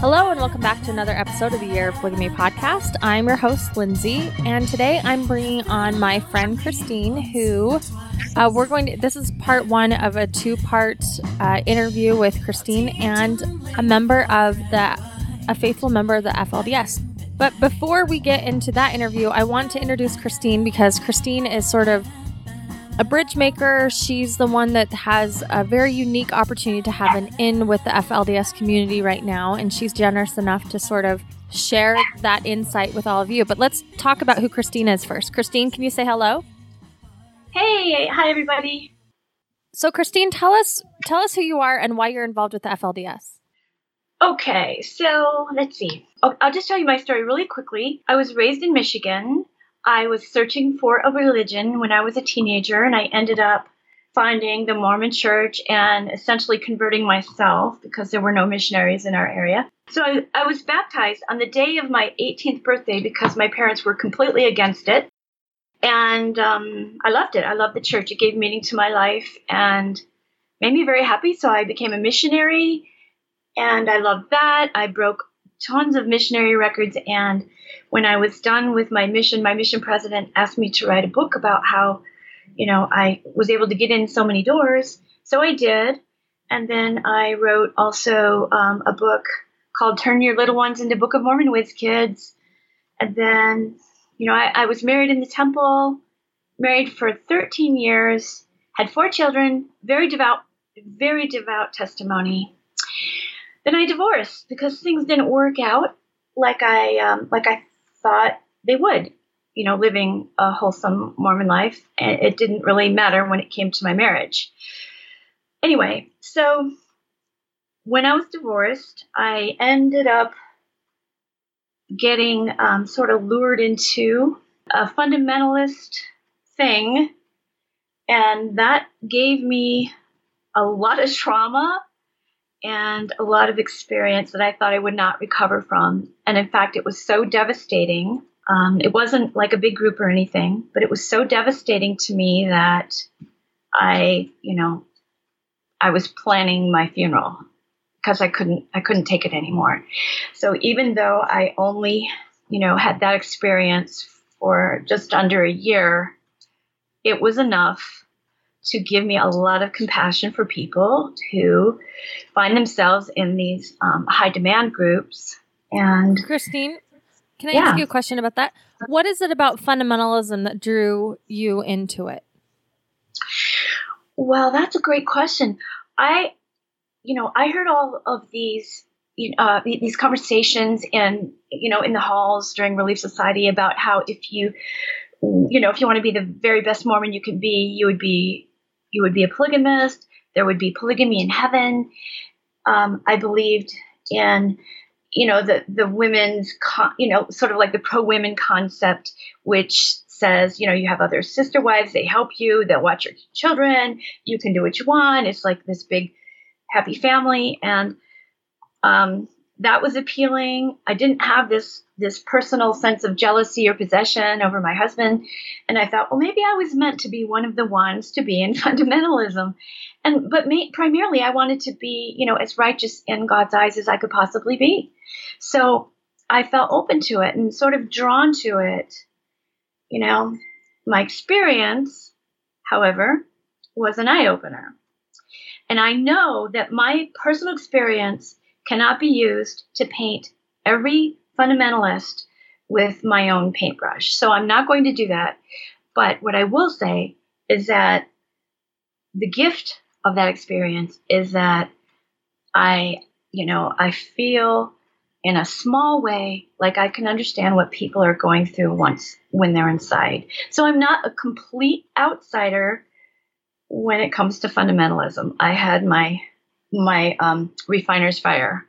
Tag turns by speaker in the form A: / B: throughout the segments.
A: Hello, and welcome back to another episode of the Year of Polygamy podcast. I'm your host, Lindsay, and today I'm bringing on my friend Christine, who uh, we're going to. This is part one of a two part uh, interview with Christine and a member of the, a faithful member of the FLDS. But before we get into that interview, I want to introduce Christine because Christine is sort of a bridge maker. She's the one that has a very unique opportunity to have an in with the FLDS community right now, and she's generous enough to sort of share that insight with all of you. But let's talk about who Christine is first. Christine, can you say hello?
B: Hey, hi everybody.
A: So, Christine, tell us tell us who you are and why you're involved with the FLDS.
B: Okay, so let's see. I'll, I'll just tell you my story really quickly. I was raised in Michigan. I was searching for a religion when I was a teenager, and I ended up finding the Mormon church and essentially converting myself because there were no missionaries in our area. So I, I, was baptized on the day of my 18th birthday because my parents were completely against it. And um, I loved it. I loved the church. It gave meaning to my life and made me very happy. So I became a missionary and I loved that. I broke tons of missionary records and when I was done with my mission, my mission president asked me to write a book about how, you know, I was able to get in so many doors. So I did. And then I wrote also um, a book called Turn Your Little Ones into Book of Mormon Whiz Kids. And then, you know, I, I was married in the temple, married for 13 years, had four children, very devout, very devout testimony. Then I divorced because things didn't work out like I um, like I thought they would. You know, living a wholesome Mormon life, and it didn't really matter when it came to my marriage. Anyway, so when I was divorced, I ended up getting um, sort of lured into a fundamentalist thing, and that gave me a lot of trauma and a lot of experience that I thought I would not recover from. And in fact, it was so devastating. Um, it wasn't like a big group or anything, but it was so devastating to me that I, you know, I was planning my funeral because I couldn't I couldn't take it anymore. So even though I only, you know, had that experience for just under a year, it was enough to give me a lot of compassion for people who find themselves in these um, high demand groups. And
A: Christine, can I yeah. ask you a question about that? What is it about fundamentalism that drew you into it?
B: Well, that's a great question. I, you know, I heard all of these uh, these conversations in you know in the halls during Relief Society about how if you you know if you want to be the very best Mormon you can be, you would be you would be a polygamist. There would be polygamy in heaven. Um, I believed in, you know, the the women's, con- you know, sort of like the pro women concept, which says, you know, you have other sister wives. They help you. They'll watch your children. You can do what you want. It's like this big happy family, and um, that was appealing. I didn't have this this personal sense of jealousy or possession over my husband, and I thought, well, maybe I was meant to be one of the ones to be in fundamentalism, and but primarily I wanted to be, you know, as righteous in God's eyes as I could possibly be. So I felt open to it and sort of drawn to it. You know, my experience, however, was an eye opener. And I know that my personal experience cannot be used to paint every fundamentalist with my own paintbrush. So I'm not going to do that. But what I will say is that the gift of that experience is that I, you know, I feel in a small way like I can understand what people are going through once when they're inside. So I'm not a complete outsider when it comes to fundamentalism. I had my my um, refiner's fire.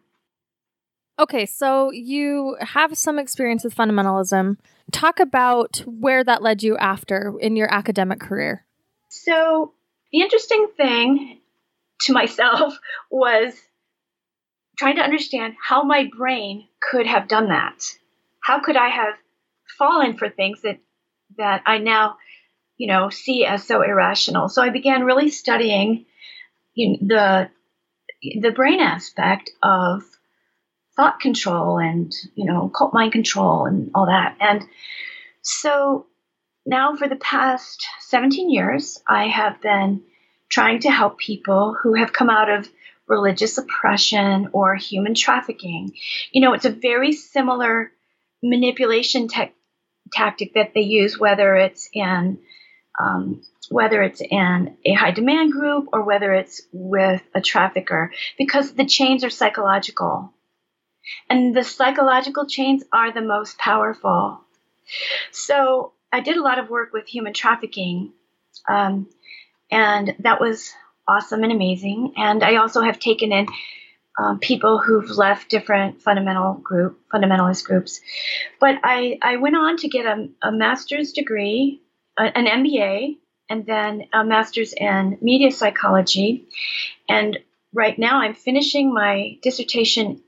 A: Okay, so you have some experience with fundamentalism. Talk about where that led you after in your academic career.
B: So, the interesting thing to myself was trying to understand how my brain could have done that. How could I have fallen for things that that I now, you know, see as so irrational? So I began really studying you know, the the brain aspect of thought control and you know cult mind control and all that. And so now for the past 17 years i have been trying to help people who have come out of religious oppression or human trafficking. You know it's a very similar manipulation te- tactic that they use whether it's in um, whether it's in a high demand group or whether it's with a trafficker, because the chains are psychological. And the psychological chains are the most powerful. So I did a lot of work with human trafficking, um, and that was awesome and amazing. And I also have taken in um, people who've left different fundamental group fundamentalist groups. But I, I went on to get a, a master's degree, an MBA and then a master's in media psychology. And right now I'm finishing my dissertation,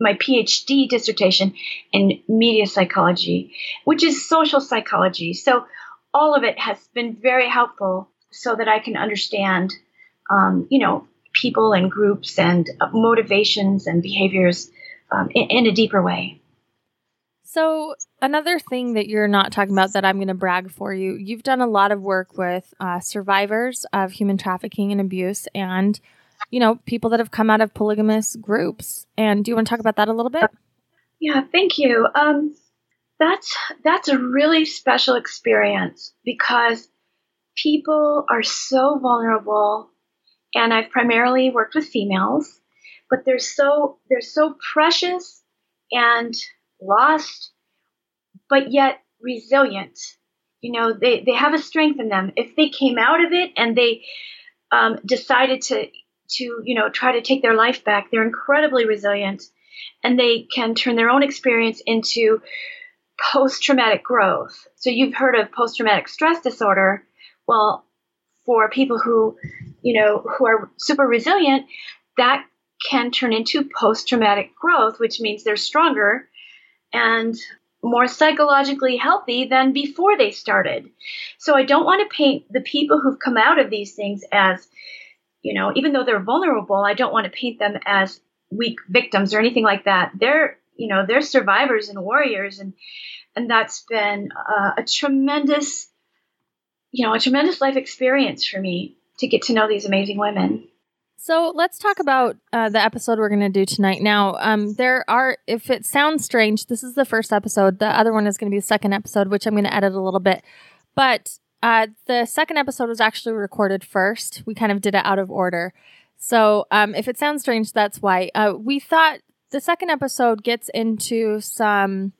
B: my PhD dissertation in media psychology, which is social psychology. So all of it has been very helpful so that I can understand, um, you know, people and groups and motivations and behaviors um, in, in a deeper way.
A: So, another thing that you're not talking about that I'm going to brag for you, you've done a lot of work with uh, survivors of human trafficking and abuse and, you know, people that have come out of polygamous groups. And do you want to talk about that a little bit?
B: Yeah, thank you. Um, that's that's a really special experience because people are so vulnerable, and I've primarily worked with females, but they're so they're so precious and lost, but yet resilient. You know, they, they have a strength in them. If they came out of it and they um, decided to, to, you know, try to take their life back, they're incredibly resilient and they can turn their own experience into post traumatic growth. So you've heard of post traumatic stress disorder. Well, for people who, you know, who are super resilient, that can turn into post traumatic growth, which means they're stronger and more psychologically healthy than before they started. So I don't want to paint the people who've come out of these things as, you know, even though they're vulnerable, I don't want to paint them as weak victims or anything like that. They're, you know, they're survivors and warriors and and that's been uh, a tremendous you know, a tremendous life experience for me to get to know these amazing women.
A: So let's talk about uh, the episode we're going to do tonight. Now, um, there are, if it sounds strange, this is the first episode. The other one is going to be the second episode, which I'm going to edit a little bit. But uh, the second episode was actually recorded first. We kind of did it out of order. So um, if it sounds strange, that's why. Uh, we thought the second episode gets into some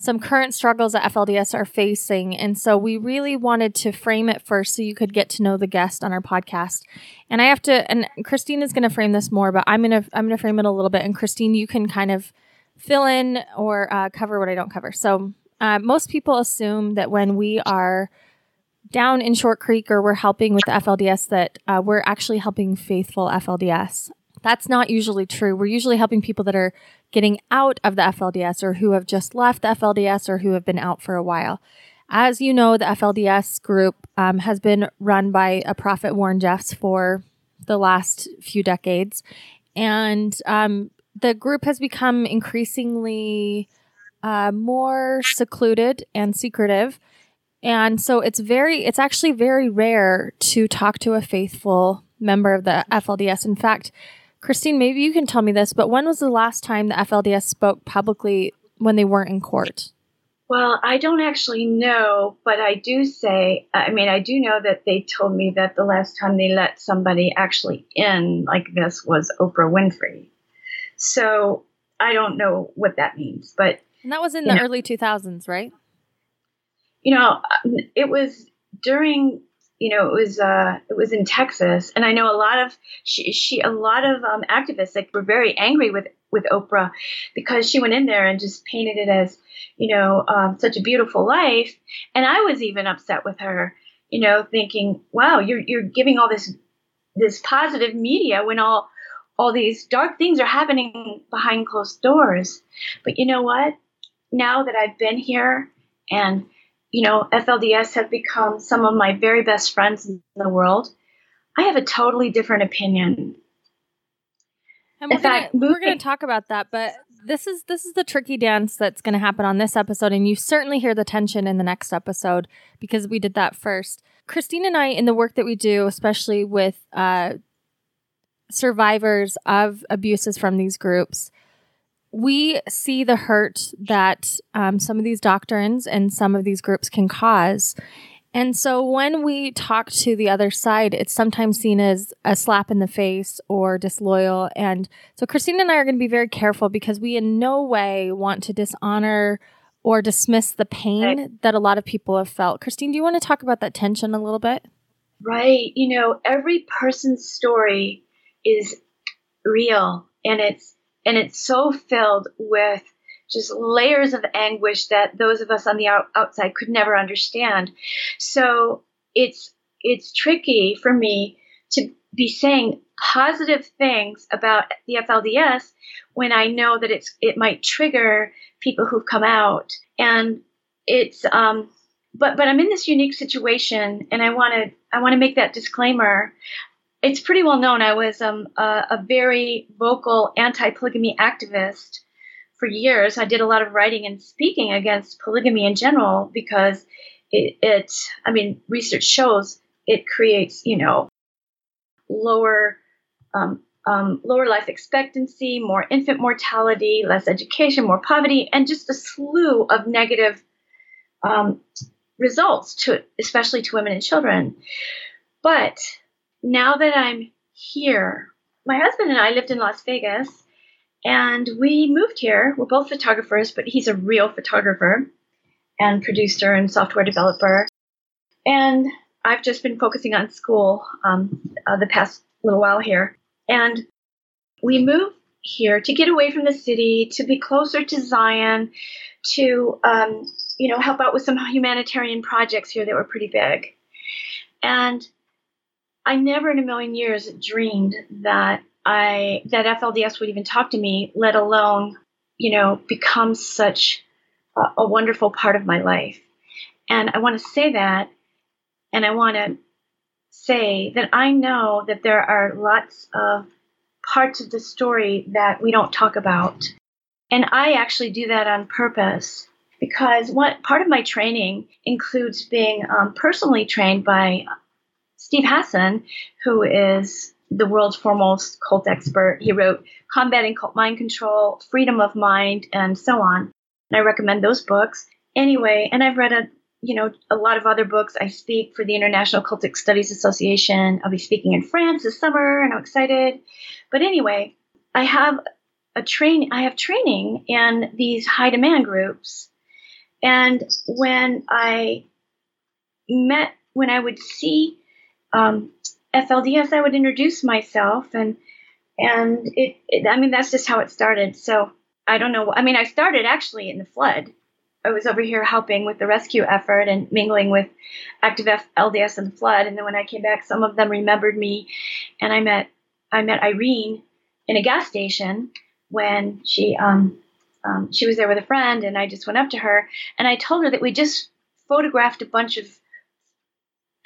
A: some current struggles that FLDS are facing. And so we really wanted to frame it first so you could get to know the guest on our podcast. And I have to and Christine is going to frame this more, but I'm going to I'm to frame it a little bit and Christine you can kind of fill in or uh, cover what I don't cover. So uh, most people assume that when we are down in Short Creek or we're helping with the FLDS that uh, we're actually helping faithful FLDS. That's not usually true. We're usually helping people that are getting out of the FLDS or who have just left the FLDS or who have been out for a while. As you know, the FLDS group um, has been run by a prophet Warren Jeffs for the last few decades. And um, the group has become increasingly uh, more secluded and secretive. And so it's very, it's actually very rare to talk to a faithful member of the FLDS. In fact, Christine, maybe you can tell me this, but when was the last time the FLDS spoke publicly when they weren't in court?
B: Well, I don't actually know, but I do say, I mean, I do know that they told me that the last time they let somebody actually in like this was Oprah Winfrey. So I don't know what that means, but.
A: And that was in the know, early 2000s, right?
B: You know, it was during you know, it was uh, it was in Texas, and I know a lot of she, she a lot of um, activists like were very angry with with Oprah because she went in there and just painted it as you know um, such a beautiful life, and I was even upset with her, you know, thinking, wow, you're you're giving all this this positive media when all all these dark things are happening behind closed doors. But you know what? Now that I've been here and you know, FLDS have become some of my very best friends in the world. I have a totally different opinion.
A: And we're gonna, we're going to talk about that, but this is this is the tricky dance that's going to happen on this episode and you certainly hear the tension in the next episode because we did that first christine and i in the work that we do especially with uh, survivors of abuses from these groups we see the hurt that um, some of these doctrines and some of these groups can cause and so when we talk to the other side, it's sometimes seen as a slap in the face or disloyal. And so Christine and I are going to be very careful because we in no way want to dishonor or dismiss the pain that a lot of people have felt. Christine, do you want to talk about that tension a little bit?
B: Right. You know, every person's story is real and it's and it's so filled with just layers of anguish that those of us on the outside could never understand. So it's it's tricky for me to be saying positive things about the FLDS when I know that it's it might trigger people who've come out and it's um but but I'm in this unique situation and I want to I want to make that disclaimer it's pretty well known I was um, a, a very vocal anti-polygamy activist for years, I did a lot of writing and speaking against polygamy in general because it, it I mean, research shows it creates, you know, lower um, um, lower life expectancy, more infant mortality, less education, more poverty, and just a slew of negative um, results to, especially to women and children. But now that I'm here, my husband and I lived in Las Vegas, and we moved here. We're both photographers, but he's a real photographer and producer and software developer. And I've just been focusing on school um, uh, the past little while here. And we moved here to get away from the city, to be closer to Zion, to um, you know help out with some humanitarian projects here that were pretty big. And I never in a million years dreamed that I that FLDS would even talk to me, let alone, you know, become such a, a wonderful part of my life. And I want to say that, and I want to say that I know that there are lots of parts of the story that we don't talk about. And I actually do that on purpose because what part of my training includes being um, personally trained by Steve Hassan, who is the world's foremost cult expert. He wrote Combating Cult Mind Control, Freedom of Mind, and so on. And I recommend those books. Anyway, and I've read a you know a lot of other books. I speak for the International Cultic Studies Association. I'll be speaking in France this summer, and I'm excited. But anyway, I have a train. I have training in these high demand groups, and when I met, when I would see um, FLDS, I would introduce myself, and and it, it, I mean, that's just how it started. So I don't know. I mean, I started actually in the flood. I was over here helping with the rescue effort and mingling with active LDS in the flood. And then when I came back, some of them remembered me, and I met I met Irene in a gas station when she um, um, she was there with a friend, and I just went up to her and I told her that we just photographed a bunch of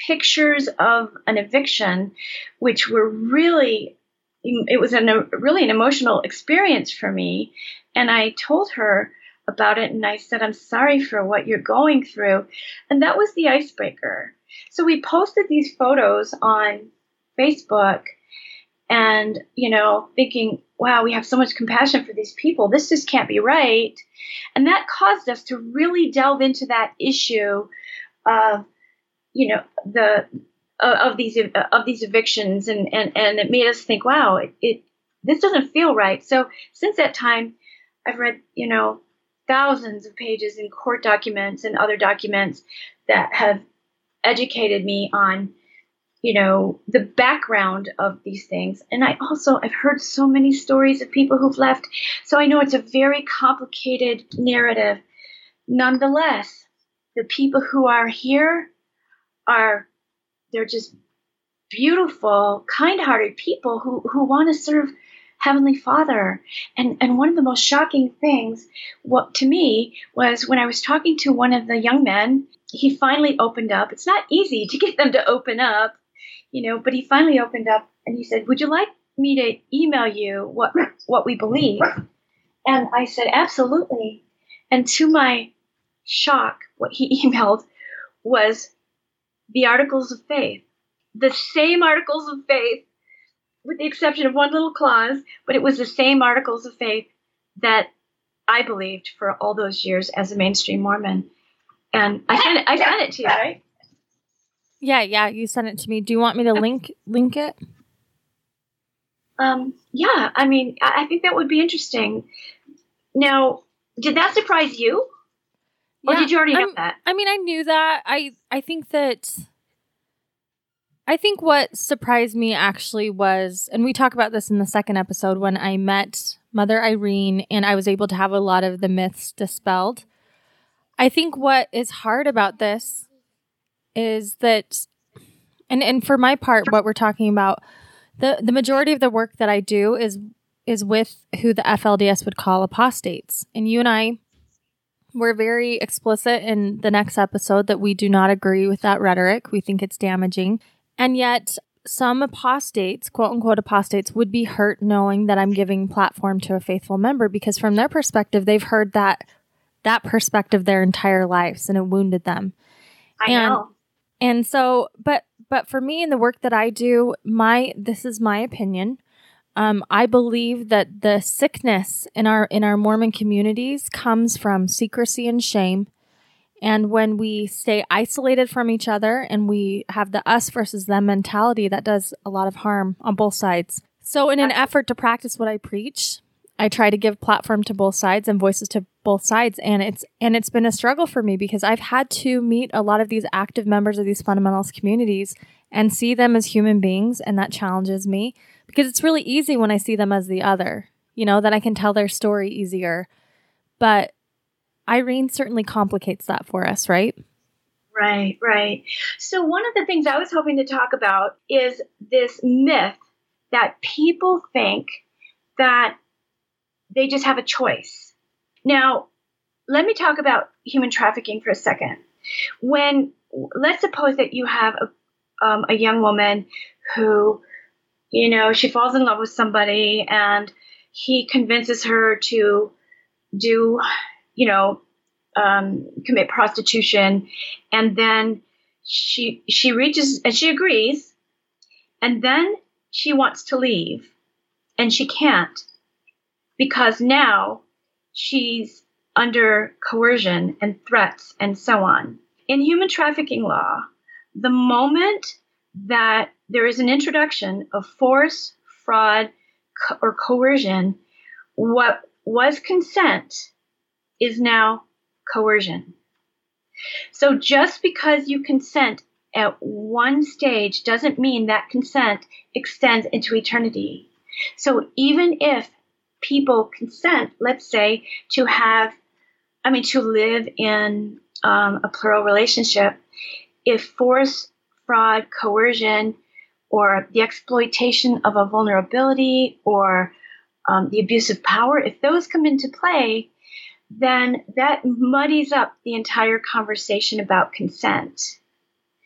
B: pictures of an eviction, which were really, it was a really an emotional experience for me. And I told her about it and I said, I'm sorry for what you're going through. And that was the icebreaker. So we posted these photos on Facebook and, you know, thinking, wow, we have so much compassion for these people. This just can't be right. And that caused us to really delve into that issue of you know the of these of these evictions and and and it made us think wow it, it this doesn't feel right. So since that time i've read you know thousands of pages in court documents and other documents that have educated me on you know the background of these things. And i also i've heard so many stories of people who've left. So i know it's a very complicated narrative. Nonetheless the people who are here are they're just beautiful, kind-hearted people who who want to serve Heavenly Father. And and one of the most shocking things what to me was when I was talking to one of the young men, he finally opened up. It's not easy to get them to open up, you know, but he finally opened up and he said, "Would you like me to email you what what we believe?" And I said, absolutely. And to my shock, what he emailed was the articles of faith, the same articles of faith, with the exception of one little clause, but it was the same articles of faith that I believed for all those years as a mainstream Mormon. And I sent it, I sent it to you, right?
A: Yeah, yeah, you sent it to me. Do you want me to link link it?
B: Um, yeah, I mean, I, I think that would be interesting. Now, did that surprise you? Or
A: Yeah,
B: did you already know
A: I'm-
B: that?
A: I mean, I knew that. I I think that I think what surprised me actually was, and we talk about this in the second episode when I met Mother Irene and I was able to have a lot of the myths dispelled. I think what is hard about this is that and and for my part what we're talking about the the majority of the work that I do is is with who the FLDS would call apostates. And you and I we're very explicit in the next episode that we do not agree with that rhetoric. We think it's damaging. And yet, some apostates, quote unquote apostates, would be hurt knowing that I'm giving platform to a faithful member because from their perspective, they've heard that that perspective their entire lives and it wounded them.
B: I
A: and-
B: know.
A: And so, but but for me in the work that I do, my this is my opinion. Um, I believe that the sickness in our in our Mormon communities comes from secrecy and shame. And when we stay isolated from each other and we have the us versus them mentality, that does a lot of harm on both sides. So, in an effort to practice what I preach, I try to give platform to both sides and voices to both sides and it's and it's been a struggle for me because I've had to meet a lot of these active members of these fundamentalist communities and see them as human beings and that challenges me because it's really easy when I see them as the other. You know, that I can tell their story easier. But Irene certainly complicates that for us, right?
B: Right, right. So, one of the things I was hoping to talk about is this myth that people think that they just have a choice. Now, let me talk about human trafficking for a second. When, let's suppose that you have a, um, a young woman who, you know, she falls in love with somebody and he convinces her to do, you know, um, commit prostitution, and then she she reaches and she agrees, and then she wants to leave, and she can't because now she's under coercion and threats and so on. In human trafficking law, the moment that there is an introduction of force, fraud, co- or coercion, what was consent is now coercion. So just because you consent at one stage doesn't mean that consent extends into eternity. So even if people consent, let's say, to have, I mean, to live in um, a plural relationship, if force, fraud, coercion, or the exploitation of a vulnerability or um, the abuse of power, if those come into play, then that muddies up the entire conversation about consent.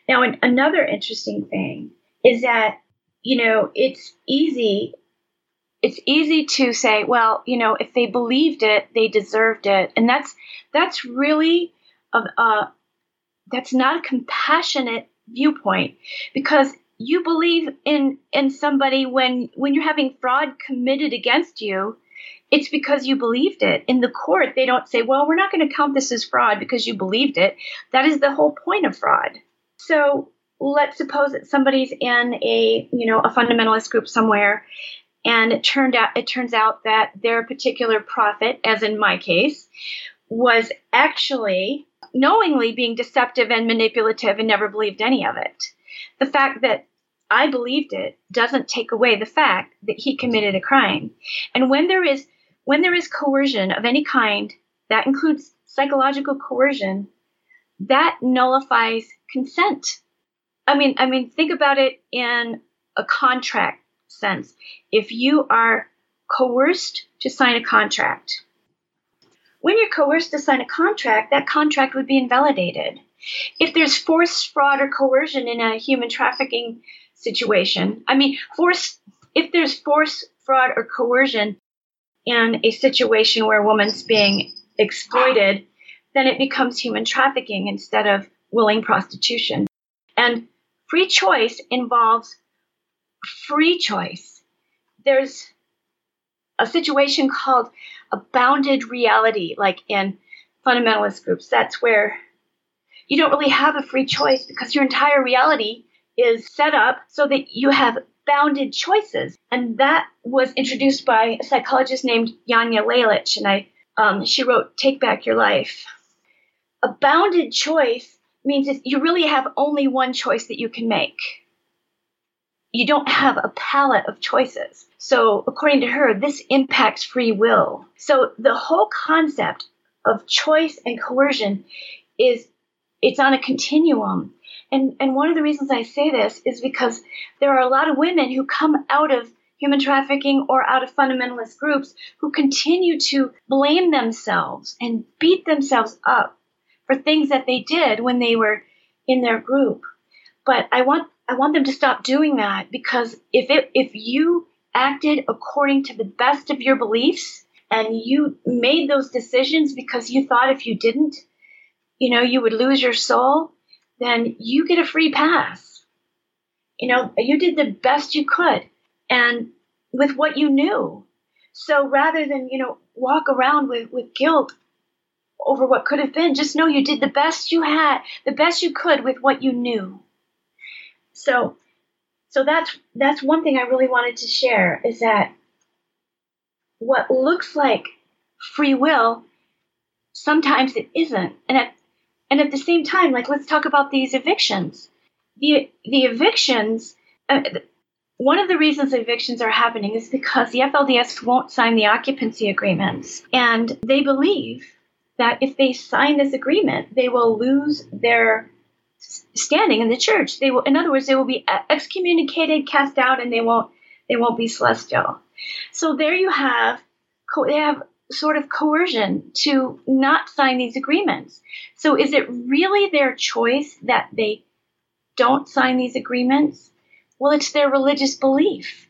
B: Now, an, another interesting thing is that, you know, it's easy. It's easy to say, well, you know, if they believed it, they deserved it, and that's that's really a, a that's not a compassionate viewpoint because you believe in in somebody when when you're having fraud committed against you it's because you believed it. In the court, they don't say, well, we're not going to count this as fraud because you believed it. That is the whole point of fraud. So let's suppose that somebody's in a, you know, a fundamentalist group somewhere and it turned out it turns out that their particular prophet, as in my case, was actually knowingly being deceptive and manipulative and never believed any of it. The fact that I believed it doesn't take away the fact that he committed a crime. And when there is when there is coercion of any kind, that includes psychological coercion, that nullifies consent. I mean, I mean, think about it in a contract sense. If you are coerced to sign a contract, when you're coerced to sign a contract, that contract would be invalidated. If there's force, fraud, or coercion in a human trafficking situation, I mean, force, if there's force, fraud, or coercion in a situation where a woman's being exploited, then it becomes human trafficking instead of willing prostitution. And free choice involves free choice. There's a situation called a bounded reality, like in fundamentalist groups. That's where you don't really have a free choice because your entire reality is set up so that you have bounded choices. And that was introduced by a psychologist named Janja Lalich. And I, um, she wrote Take Back Your Life. A bounded choice means that you really have only one choice that you can make. You don't have a palette of choices. So, according to her, this impacts free will. So, the whole concept of choice and coercion is it's on a continuum. And and one of the reasons I say this is because there are a lot of women who come out of human trafficking or out of fundamentalist groups who continue to blame themselves and beat themselves up for things that they did when they were in their group. But I want I want them to stop doing that because if it if you acted according to the best of your beliefs and you made those decisions because you thought if you didn't, you know, you would lose your soul, then you get a free pass. You know, you did the best you could and with what you knew. So rather than, you know, walk around with, with guilt over what could have been, just know you did the best you had, the best you could with what you knew. So so that's that's one thing I really wanted to share is that what looks like free will sometimes it isn't. And at and at the same time, like let's talk about these evictions. The the evictions. Uh, one of the reasons evictions are happening is because the FLDS won't sign the occupancy agreements, and they believe that if they sign this agreement, they will lose their standing in the church. They will, in other words, they will be excommunicated, cast out, and they won't they won't be celestial. So there you have they have sort of coercion to not sign these agreements. So is it really their choice that they don't sign these agreements? Well, it's their religious belief,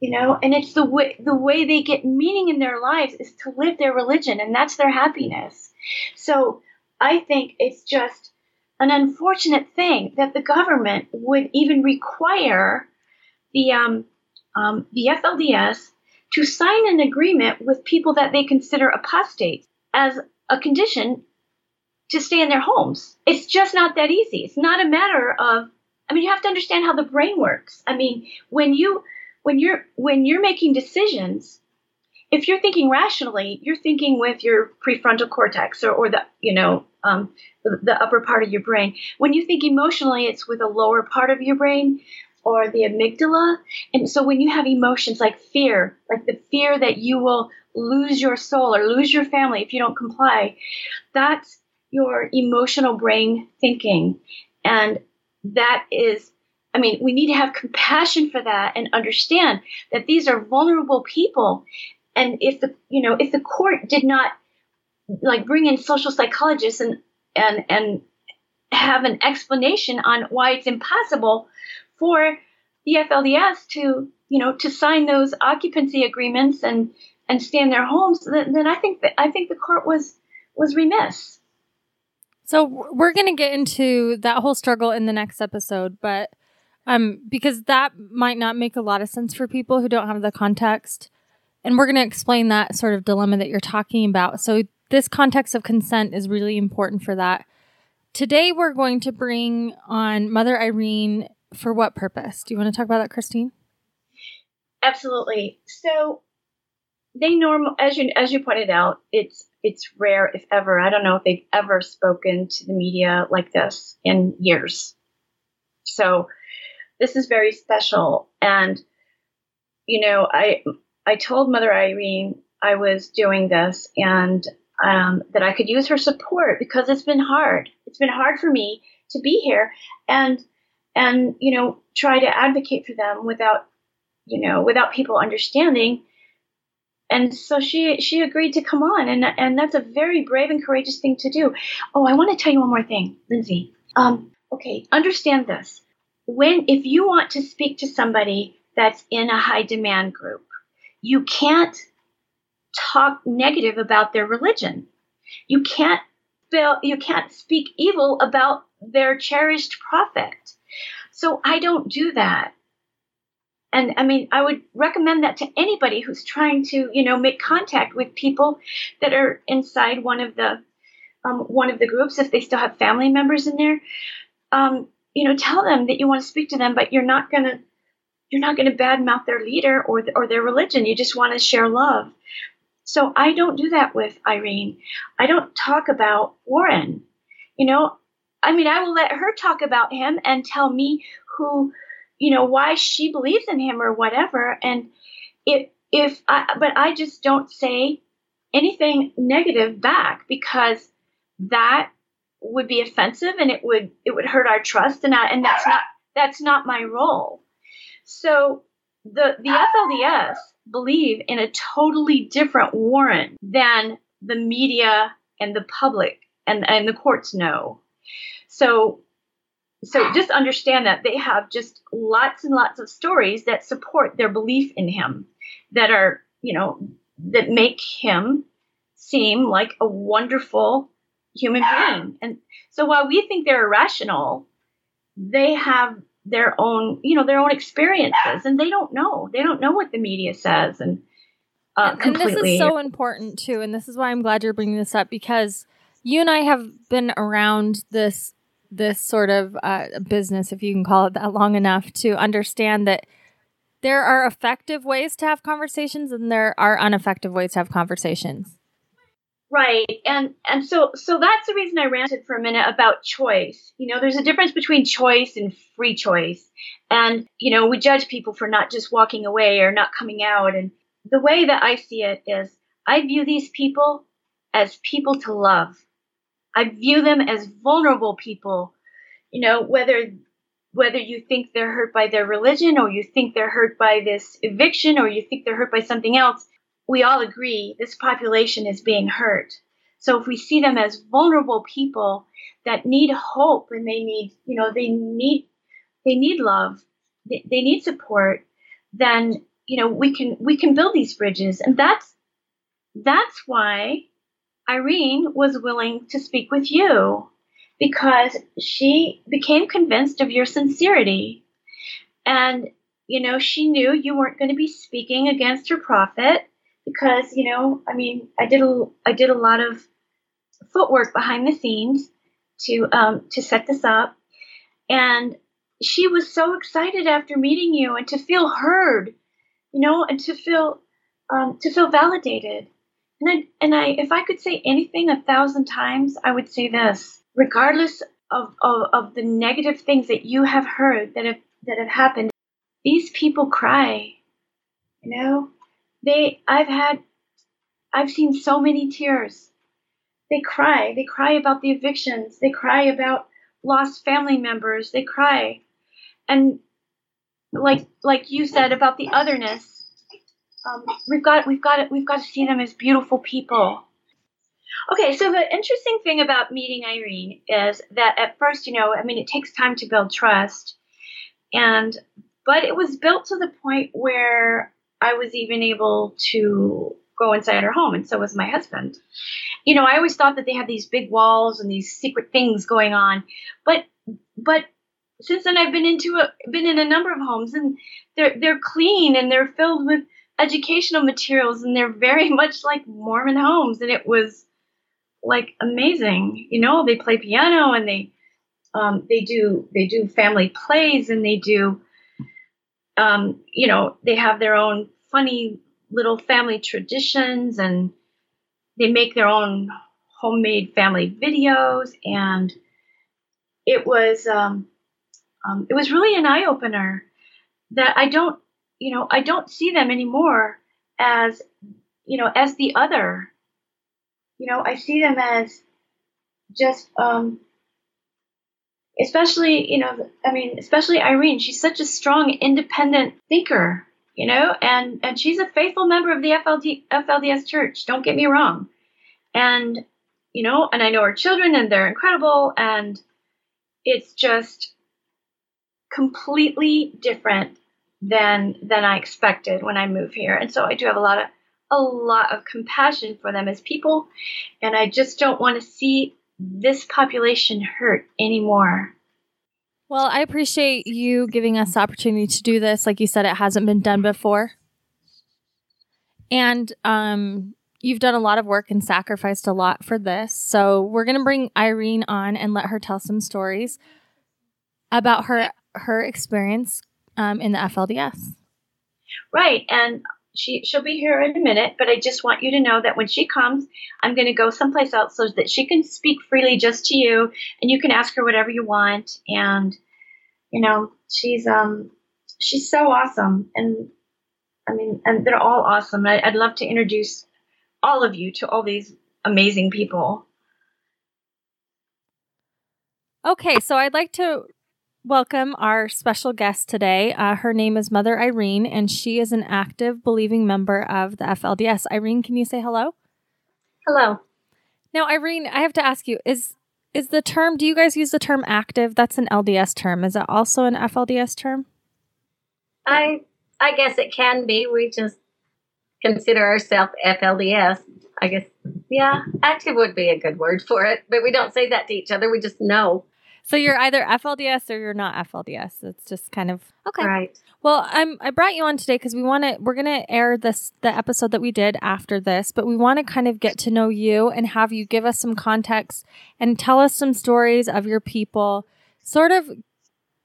B: you know, and it's the way the way they get meaning in their lives is to live their religion, and that's their happiness. So I think it's just an unfortunate thing that the government would even require the um, um, the FLDS to sign an agreement with people that they consider apostates as a condition to stay in their homes. It's just not that easy. It's not a matter of I mean you have to understand how the brain works. I mean, when you when you're when you're making decisions, if you're thinking rationally, you're thinking with your prefrontal cortex or, or the you know um, the, the upper part of your brain. When you think emotionally, it's with a lower part of your brain or the amygdala. And so when you have emotions like fear, like the fear that you will lose your soul or lose your family if you don't comply, that's your emotional brain thinking. And that is, I mean, we need to have compassion for that and understand that these are vulnerable people. And if the, you know, if the court did not like bring in social psychologists and, and, and have an explanation on why it's impossible for the FLDS to, you know, to sign those occupancy agreements and and stay in their homes, then, then I think that I think the court was was remiss.
A: So we're going to get into that whole struggle in the next episode, but um, because that might not make a lot of sense for people who don't have the context, and we're going to explain that sort of dilemma that you're talking about. So this context of consent is really important for that. Today we're going to bring on Mother Irene for what purpose? Do you want to talk about that, Christine?
B: Absolutely. So they normal as you as you pointed out, it's it's rare if ever. I don't know if they've ever spoken to the media like this in years. So this is very special and you know, I I told Mother Irene I was doing this and um, that I could use her support because it's been hard. It's been hard for me to be here and and you know try to advocate for them without you know without people understanding and so she she agreed to come on and and that's a very brave and courageous thing to do oh i want to tell you one more thing lindsay um, okay understand this when if you want to speak to somebody that's in a high demand group you can't talk negative about their religion. You can't you can't speak evil about their cherished prophet. So I don't do that. And I mean, I would recommend that to anybody who's trying to, you know, make contact with people that are inside one of the um, one of the groups. If they still have family members in there, um, you know, tell them that you want to speak to them, but you're not gonna you're not gonna badmouth their leader or or their religion. You just want to share love. So I don't do that with Irene. I don't talk about Warren. You know, I mean, I will let her talk about him and tell me who, you know, why she believes in him or whatever. And if if I, but I just don't say anything negative back because that would be offensive and it would it would hurt our trust and I, and that's not that's not my role. So the the FLDS believe in a totally different Warren than the media and the public and, and the courts know. So so just understand that they have just lots and lots of stories that support their belief in him that are, you know, that make him seem like a wonderful human being. And so while we think they're irrational, they have their own, you know, their own experiences, and they don't know. They don't know what the media says, and uh,
A: and, and this is so important too. And this is why I'm glad you're bringing this up because you and I have been around this this sort of uh, business, if you can call it that, long enough to understand that there are effective ways to have conversations and there are ineffective ways to have conversations.
B: Right. And and so so that's the reason I ranted for a minute about choice. You know, there's a difference between choice and free choice. And you know, we judge people for not just walking away or not coming out and the way that I see it is I view these people as people to love. I view them as vulnerable people. You know, whether whether you think they're hurt by their religion or you think they're hurt by this eviction or you think they're hurt by something else, we all agree this population is being hurt. So if we see them as vulnerable people that need hope and they need, you know, they need they need love, they, they need support, then you know we can we can build these bridges, and that's that's why Irene was willing to speak with you because she became convinced of your sincerity, and you know she knew you weren't going to be speaking against her prophet because you know i mean i did a i did a lot of footwork behind the scenes to um, to set this up. And she was so excited after meeting you and to feel heard you know and to feel um, to feel validated and I, and I if i could say anything a thousand times i would say this regardless of, of, of the negative things that you have heard that have that have happened these people cry you know they I've had I've seen so many tears. They cry. They cry about the evictions. They cry about lost family members. They cry. And like like you said about the otherness, um, we've got we've got we've got to see them as beautiful people. Okay, so the interesting thing about meeting Irene is that at first, you know, I mean, it takes time to build trust, and but it was built to the point where I was even able to go inside her home, and so was my husband. You know, I always thought that they had these big walls and these secret things going on, but but since then I've been into a been in a number of homes, and they're they're clean and they're filled with educational materials, and they're very much like Mormon homes, and it was like amazing. You know, they play piano and they um, they do they do family plays and they do um, you know, they have their own funny little family traditions and they make their own homemade family videos and it was um, um, it was really an eye opener that I don't you know I don't see them anymore as you know as the other. You know I see them as just um, especially you know i mean especially irene. She's such a strong independent thinker you know and and she's a faithful member of the FLD, flds church don't get me wrong. And you know and i know her children and they're incredible and it's just completely different than than i expected when i moved here and so i do have a lot of a lot of compassion for them as people, and I just don't want to see this population hurt anymore.
A: Well, I appreciate you giving us the opportunity to do this. Like you said, it hasn't been done before. And um, you've done a lot of work and sacrificed a lot for this. So we're going to bring Irene on and let her tell some stories about her her experience um, in the FLDS.
B: Right, and she she'll be here in a minute, but I just want you to know that when she comes, I'm going to go someplace else so that she can speak freely just to you, and you can ask her whatever you want. And you know, she's um she's so awesome, and I mean, and they're all awesome. I, I'd love to introduce all of you to all these amazing people.
A: Okay, so I'd like to welcome our special guest today. Uh, her name is Mother Irene, and she is an active, believing member of the FLDS. Irene, can you say hello?
C: Hello.
A: Now, Irene, I have to ask you: is is the term? Do you guys use the term active? That's an LDS term. Is it also an FLDS term?
C: I I guess it can be. We just consider ourselves FLDS. I guess, yeah, active would be a good word for it, but we don't say that to each other. We just know.
A: So you're either FLDS or you're not FLDS. It's just kind of okay.
C: Right.
A: Well, I'm I brought you on today because we want to we're gonna air this the episode that we did after this, but we want to kind of get to know you and have you give us some context and tell us some stories of your people. Sort of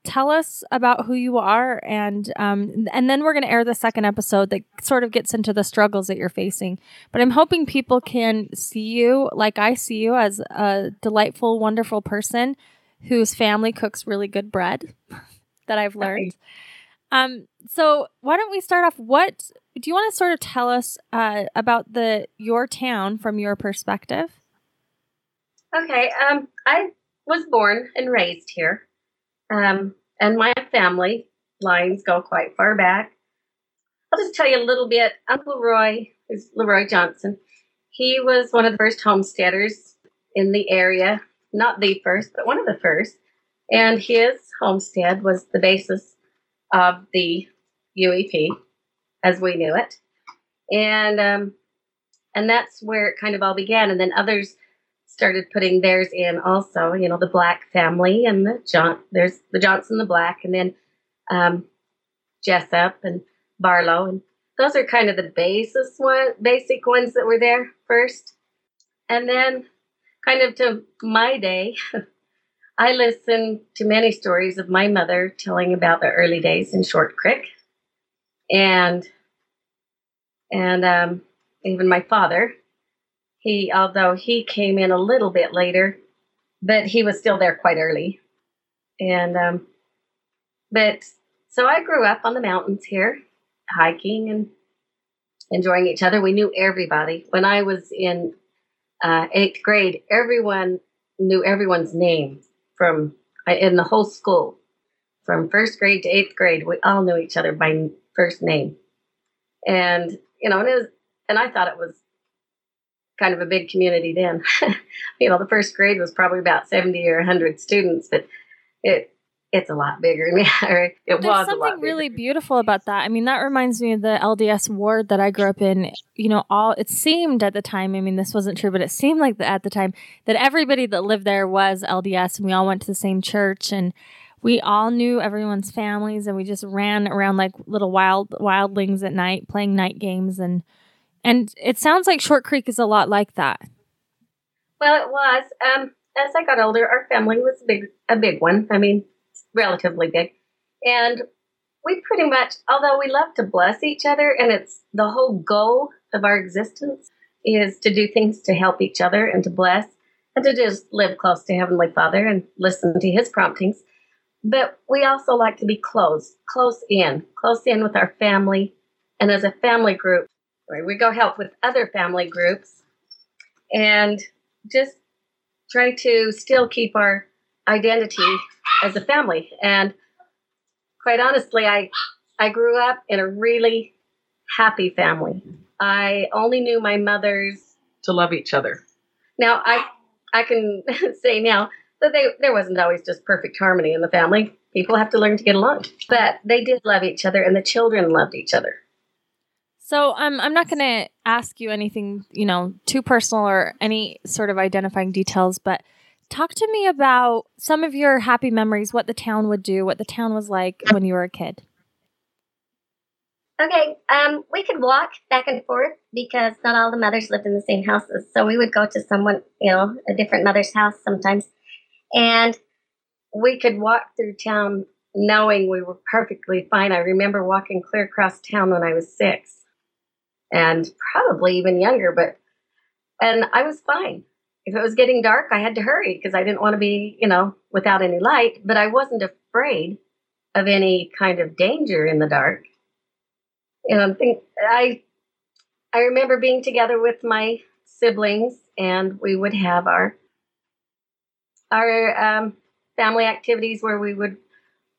A: tell us about who you are and um, and then we're going to air the second episode that sort of gets into the struggles that you're facing but i'm hoping people can see you like i see you as a delightful wonderful person whose family cooks really good bread that i've learned um, so why don't we start off what do you want to sort of tell us uh, about the your town from your perspective
C: okay um, i was born and raised here um, and my family lines go quite far back. I'll just tell you a little bit. Uncle Roy is Leroy Johnson. He was one of the first homesteaders in the area, not the first, but one of the first. And his homestead was the basis of the UEP as we knew it. And um, and that's where it kind of all began. And then others started putting theirs in also. You know, the Black family and the John. There's the Johnson, the Black, and then um, Jessup and Barlow, and those are kind of the basis one, basic ones that were there first. And then, kind of to my day, I listened to many stories of my mother telling about the early days in Short Creek, and and um, even my father he, although he came in a little bit later, but he was still there quite early. And, um, but so I grew up on the mountains here, hiking and enjoying each other. We knew everybody. When I was in uh, eighth grade, everyone knew everyone's name from in the whole school. From first grade to eighth grade, we all knew each other by first name. And, you know, and it was, and I thought it was kind of a big community then. you know, the first grade was probably about 70 or 100 students, but it it's a lot bigger now. it
A: There's
C: was
A: something really beautiful about that. I mean, that reminds me of the LDS ward that I grew up in. You know, all it seemed at the time. I mean, this wasn't true, but it seemed like the, at the time that everybody that lived there was LDS, and we all went to the same church, and we all knew everyone's families, and we just ran around like little wild wildlings at night, playing night games and and it sounds like Short Creek is a lot like that.
C: Well, it was. Um, as I got older, our family was a big, a big one. I mean, relatively big, and we pretty much, although we love to bless each other, and it's the whole goal of our existence is to do things to help each other and to bless and to just live close to Heavenly Father and listen to His promptings. But we also like to be close, close in, close in with our family, and as a family group? We go help with other family groups and just try to still keep our identity as a family. And quite honestly, I I grew up in a really happy family. I only knew my mothers
D: to love each other.
C: Now I I can say now that they there wasn't always just perfect harmony in the family. People have to learn to get along. But they did love each other and the children loved each other.
A: So um, I'm not going to ask you anything, you know, too personal or any sort of identifying details, but talk to me about some of your happy memories, what the town would do, what the town was like when you were a kid.
C: Okay, um, we could walk back and forth because not all the mothers lived in the same houses. So we would go to someone, you know, a different mother's house sometimes. And we could walk through town knowing we were perfectly fine. I remember walking clear across town when I was six and probably even younger, but and I was fine. If it was getting dark, I had to hurry because I didn't want to be, you know, without any light, but I wasn't afraid of any kind of danger in the dark. Know, I think I I remember being together with my siblings and we would have our our um, family activities where we would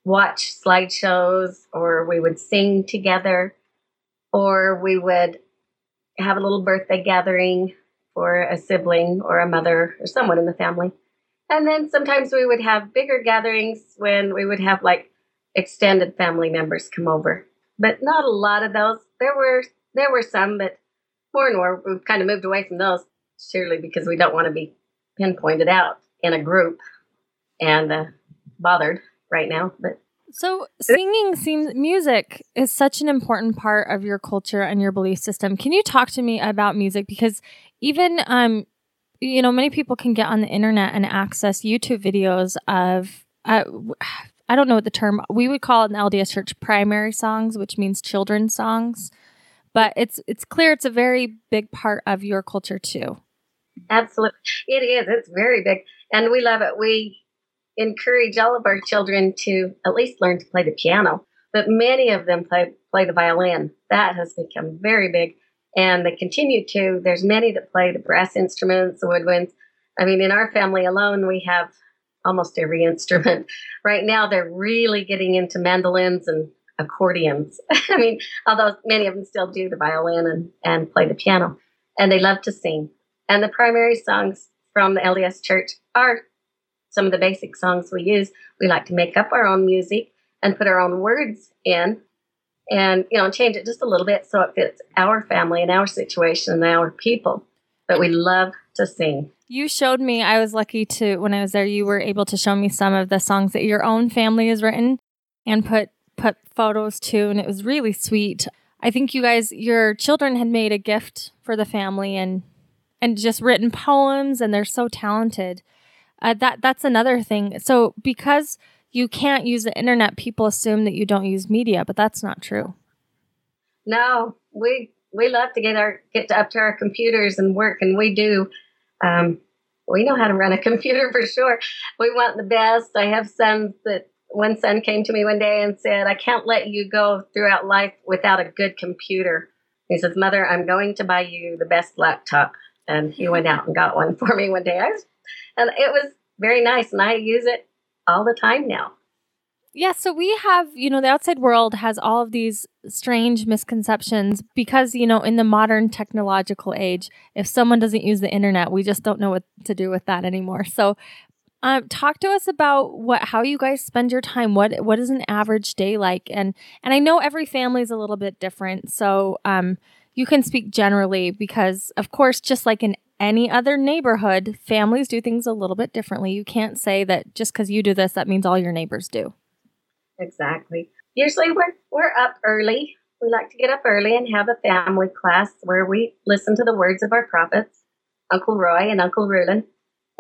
C: watch slideshows or we would sing together or we would have a little birthday gathering for a sibling or a mother or someone in the family. And then sometimes we would have bigger gatherings when we would have like extended family members come over. But not a lot of those. There were there were some, but more and more we've kind of moved away from those, surely because we don't want to be pinpointed out in a group and uh, bothered right now. But
A: so, singing seems music is such an important part of your culture and your belief system. Can you talk to me about music because even um you know, many people can get on the internet and access YouTube videos of uh, I don't know what the term we would call it in LDS church primary songs, which means children's songs. But it's it's clear it's a very big part of your culture too.
C: Absolutely. It is. It's very big. And we love it. We encourage all of our children to at least learn to play the piano, but many of them play play the violin. That has become very big, and they continue to. There's many that play the brass instruments, the woodwinds. I mean, in our family alone, we have almost every instrument. Right now, they're really getting into mandolins and accordions. I mean, although many of them still do the violin and, and play the piano, and they love to sing. And the primary songs from the LDS Church are some of the basic songs we use. We like to make up our own music and put our own words in and, you know, change it just a little bit so it fits our family and our situation and our people. But we love to sing.
A: You showed me, I was lucky to, when I was there, you were able to show me some of the songs that your own family has written and put put photos to and it was really sweet. I think you guys your children had made a gift for the family and and just written poems and they're so talented. Uh, that that's another thing. So because you can't use the internet, people assume that you don't use media, but that's not true.
C: No, we we love to get our get up to our computers and work, and we do. Um, we know how to run a computer for sure. We want the best. I have sons that one son came to me one day and said, "I can't let you go throughout life without a good computer." He says, "Mother, I'm going to buy you the best laptop." And he went out and got one for me one day. I was and it was very nice, and I use it all the time now.
A: Yeah, so we have, you know, the outside world has all of these strange misconceptions because, you know, in the modern technological age, if someone doesn't use the internet, we just don't know what to do with that anymore. So, um, talk to us about what how you guys spend your time. What what is an average day like? And and I know every family is a little bit different, so um, you can speak generally because, of course, just like in any other neighborhood, families do things a little bit differently. You can't say that just because you do this, that means all your neighbors do.
C: Exactly. Usually we're, we're up early. We like to get up early and have a family class where we listen to the words of our prophets, Uncle Roy and Uncle Rulon,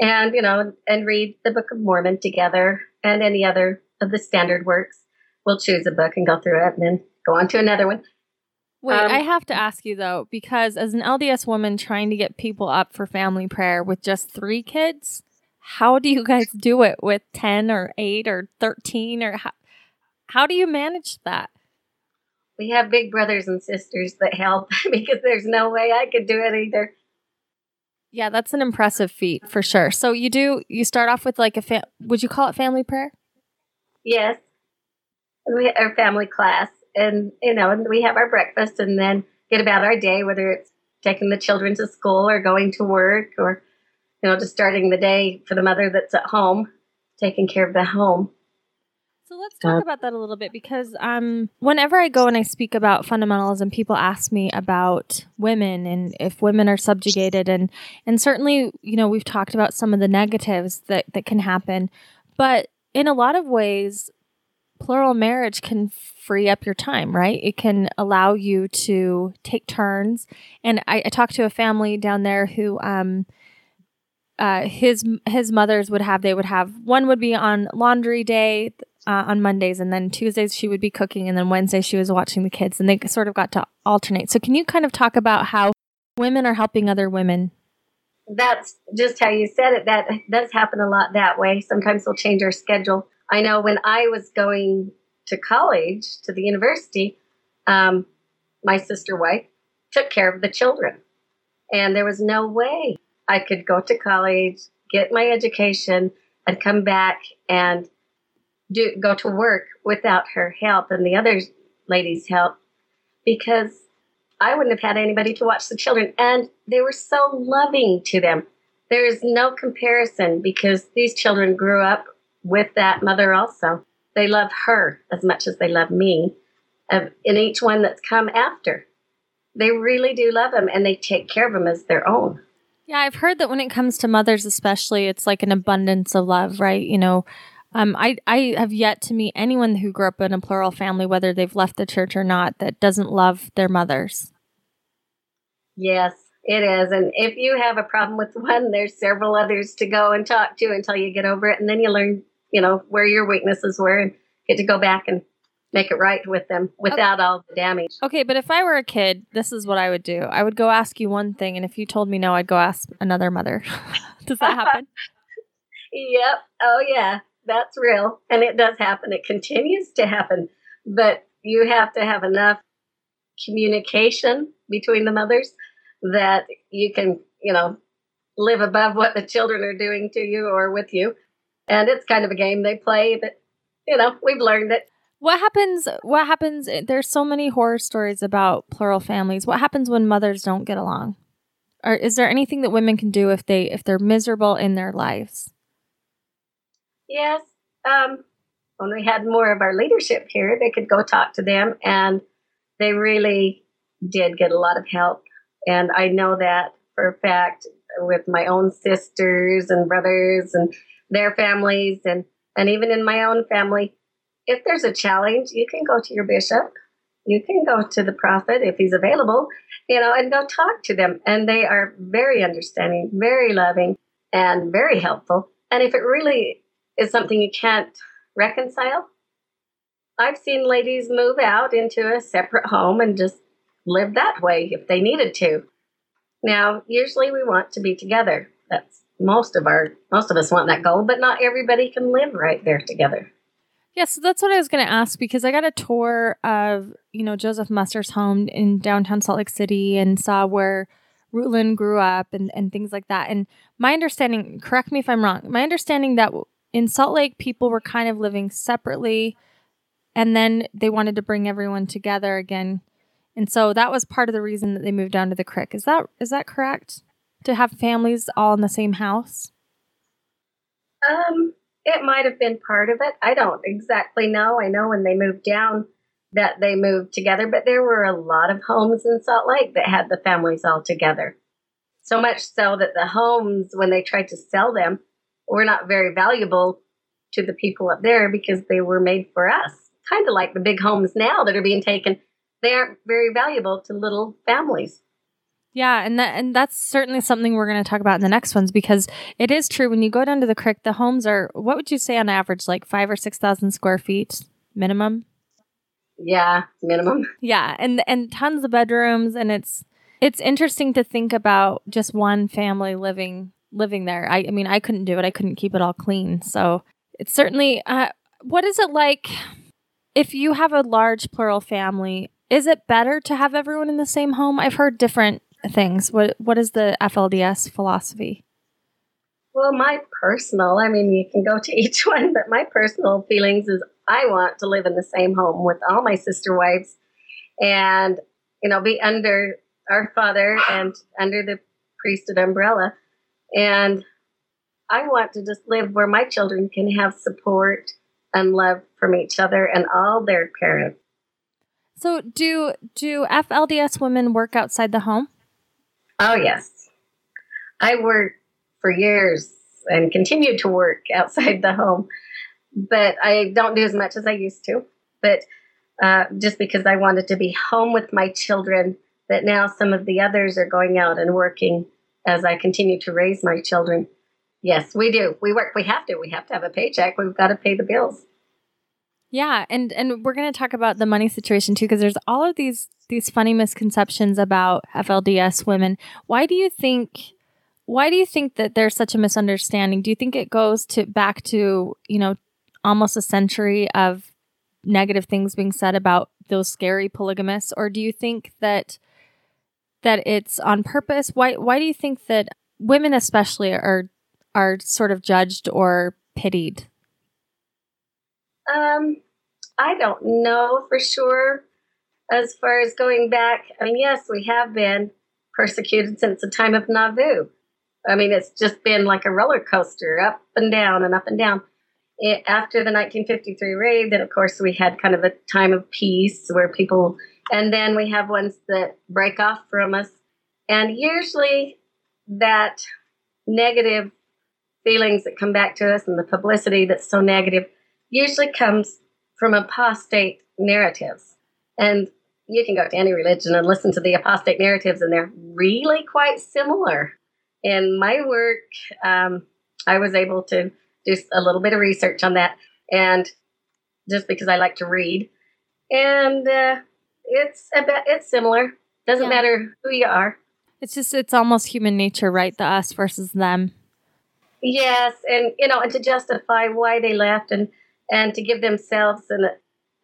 C: and, you know, and read the Book of Mormon together and any other of the standard works. We'll choose a book and go through it and then go on to another one.
A: Wait, um, I have to ask you though, because as an LDS woman trying to get people up for family prayer with just three kids, how do you guys do it with 10 or 8 or 13 or how, how do you manage that?
C: We have big brothers and sisters that help because there's no way I could do it either.
A: Yeah, that's an impressive feat for sure. So you do you start off with like a fa- would you call it family prayer?
C: Yes. And we our family class and you know, and we have our breakfast and then get about our day, whether it's taking the children to school or going to work or you know, just starting the day for the mother that's at home, taking care of the home.
A: So let's talk about that a little bit because um, whenever I go and I speak about fundamentalism, people ask me about women and if women are subjugated, and and certainly you know we've talked about some of the negatives that that can happen, but in a lot of ways, plural marriage can free up your time, right? It can allow you to take turns. And I, I talked to a family down there who um, uh, his his mothers would have they would have one would be on laundry day uh, on Mondays, and then Tuesdays she would be cooking, and then Wednesday she was watching the kids, and they sort of got to alternate. So, can you kind of talk about how women are helping other women?
C: That's just how you said it. That does happen a lot that way. Sometimes we'll change our schedule. I know when I was going to college, to the university, um, my sister wife took care of the children. And there was no way I could go to college, get my education, and come back and do go to work without her help and the other ladies' help because I wouldn't have had anybody to watch the children. And they were so loving to them. There is no comparison because these children grew up with that mother also. They love her as much as they love me, and each one that's come after. They really do love them and they take care of them as their own.
A: Yeah, I've heard that when it comes to mothers, especially, it's like an abundance of love, right? You know, um, I, I have yet to meet anyone who grew up in a plural family, whether they've left the church or not, that doesn't love their mothers.
C: Yes, it is. And if you have a problem with one, there's several others to go and talk to until you get over it. And then you learn, you know, where your weaknesses were and get to go back and make it right with them without okay. all the damage.
A: Okay, but if I were a kid, this is what I would do. I would go ask you one thing, and if you told me no, I'd go ask another mother. Does that happen?
C: yep. Oh, yeah that's real and it does happen. It continues to happen, but you have to have enough communication between the mothers that you can, you know, live above what the children are doing to you or with you. And it's kind of a game they play that, you know, we've learned it.
A: What happens? What happens? There's so many horror stories about plural families. What happens when mothers don't get along? Or is there anything that women can do if they if they're miserable in their lives?
C: Yes. Um, when we had more of our leadership here, they could go talk to them, and they really did get a lot of help. And I know that for a fact with my own sisters and brothers and their families, and, and even in my own family. If there's a challenge, you can go to your bishop, you can go to the prophet if he's available, you know, and go talk to them. And they are very understanding, very loving, and very helpful. And if it really is something you can't reconcile. I've seen ladies move out into a separate home and just live that way if they needed to. Now, usually we want to be together. That's most of our most of us want that goal, but not everybody can live right there together.
A: Yeah, so that's what I was going to ask because I got a tour of, you know, Joseph Musser's home in downtown Salt Lake City and saw where Rulon grew up and, and things like that. And my understanding, correct me if I'm wrong, my understanding that in Salt Lake, people were kind of living separately, and then they wanted to bring everyone together again. And so that was part of the reason that they moved down to the creek. Is that is that correct? To have families all in the same house?
C: Um, it might have been part of it. I don't exactly know. I know when they moved down that they moved together, but there were a lot of homes in Salt Lake that had the families all together. So much so that the homes, when they tried to sell them, were not very valuable to the people up there because they were made for us. Kind of like the big homes now that are being taken. They aren't very valuable to little families.
A: Yeah, and that and that's certainly something we're going to talk about in the next ones because it is true when you go down to the creek, the homes are what would you say on average, like five or six thousand square feet minimum?
C: Yeah, minimum.
A: Yeah, and and tons of bedrooms, and it's it's interesting to think about just one family living living there. I, I mean, I couldn't do it. I couldn't keep it all clean. So it's certainly, uh, what is it like if you have a large plural family? Is it better to have everyone in the same home? I've heard different things. What What is the FLDS philosophy?
C: Well, my personal, I mean, you can go to each one, but my personal feelings is I want to live in the same home with all my sister wives and, you know, be under our father and under the priesthood umbrella. And I want to just live where my children can have support and love from each other and all their parents.
A: So, do do FLDS women work outside the home?
C: Oh yes, I worked for years and continue to work outside the home, but I don't do as much as I used to. But uh, just because I wanted to be home with my children, that now some of the others are going out and working as I continue to raise my children. Yes, we do. We work. We have to. We have to have a paycheck. We've got to pay the bills.
A: Yeah, and and we're going to talk about the money situation too because there's all of these these funny misconceptions about FLDS women. Why do you think why do you think that there's such a misunderstanding? Do you think it goes to back to, you know, almost a century of negative things being said about those scary polygamists or do you think that that it's on purpose? Why why do you think that women especially are are sort of judged or pitied?
C: Um I don't know for sure. As far as going back, I mean, yes, we have been persecuted since the time of Nauvoo. I mean, it's just been like a roller coaster, up and down and up and down. It, after the 1953 raid, then of course we had kind of a time of peace where people, and then we have ones that break off from us. And usually that negative feelings that come back to us and the publicity that's so negative usually comes from apostate narratives. And you can go to any religion and listen to the apostate narratives, and they're really quite similar. In my work, um, I was able to do a little bit of research on that, and just because I like to read, and uh, it's a bit, it's similar. Doesn't yeah. matter who you are.
A: It's just it's almost human nature, right? The us versus them.
C: Yes, and you know, and to justify why they left, and and to give themselves an,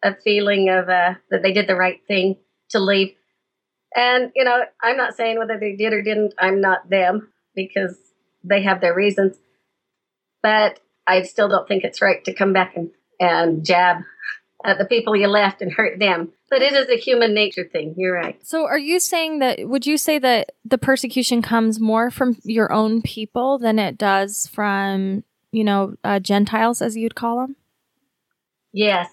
C: a feeling of uh, that they did the right thing to leave. And, you know, I'm not saying whether they did or didn't, I'm not them because they have their reasons. But I still don't think it's right to come back and, and jab at the people you left and hurt them. But it is a human nature thing. You're right.
A: So, are you saying that, would you say that the persecution comes more from your own people than it does from, you know, uh, Gentiles, as you'd call them?
C: Yes,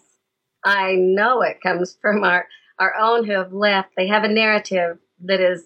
C: I know it comes from our, our own who have left. They have a narrative that is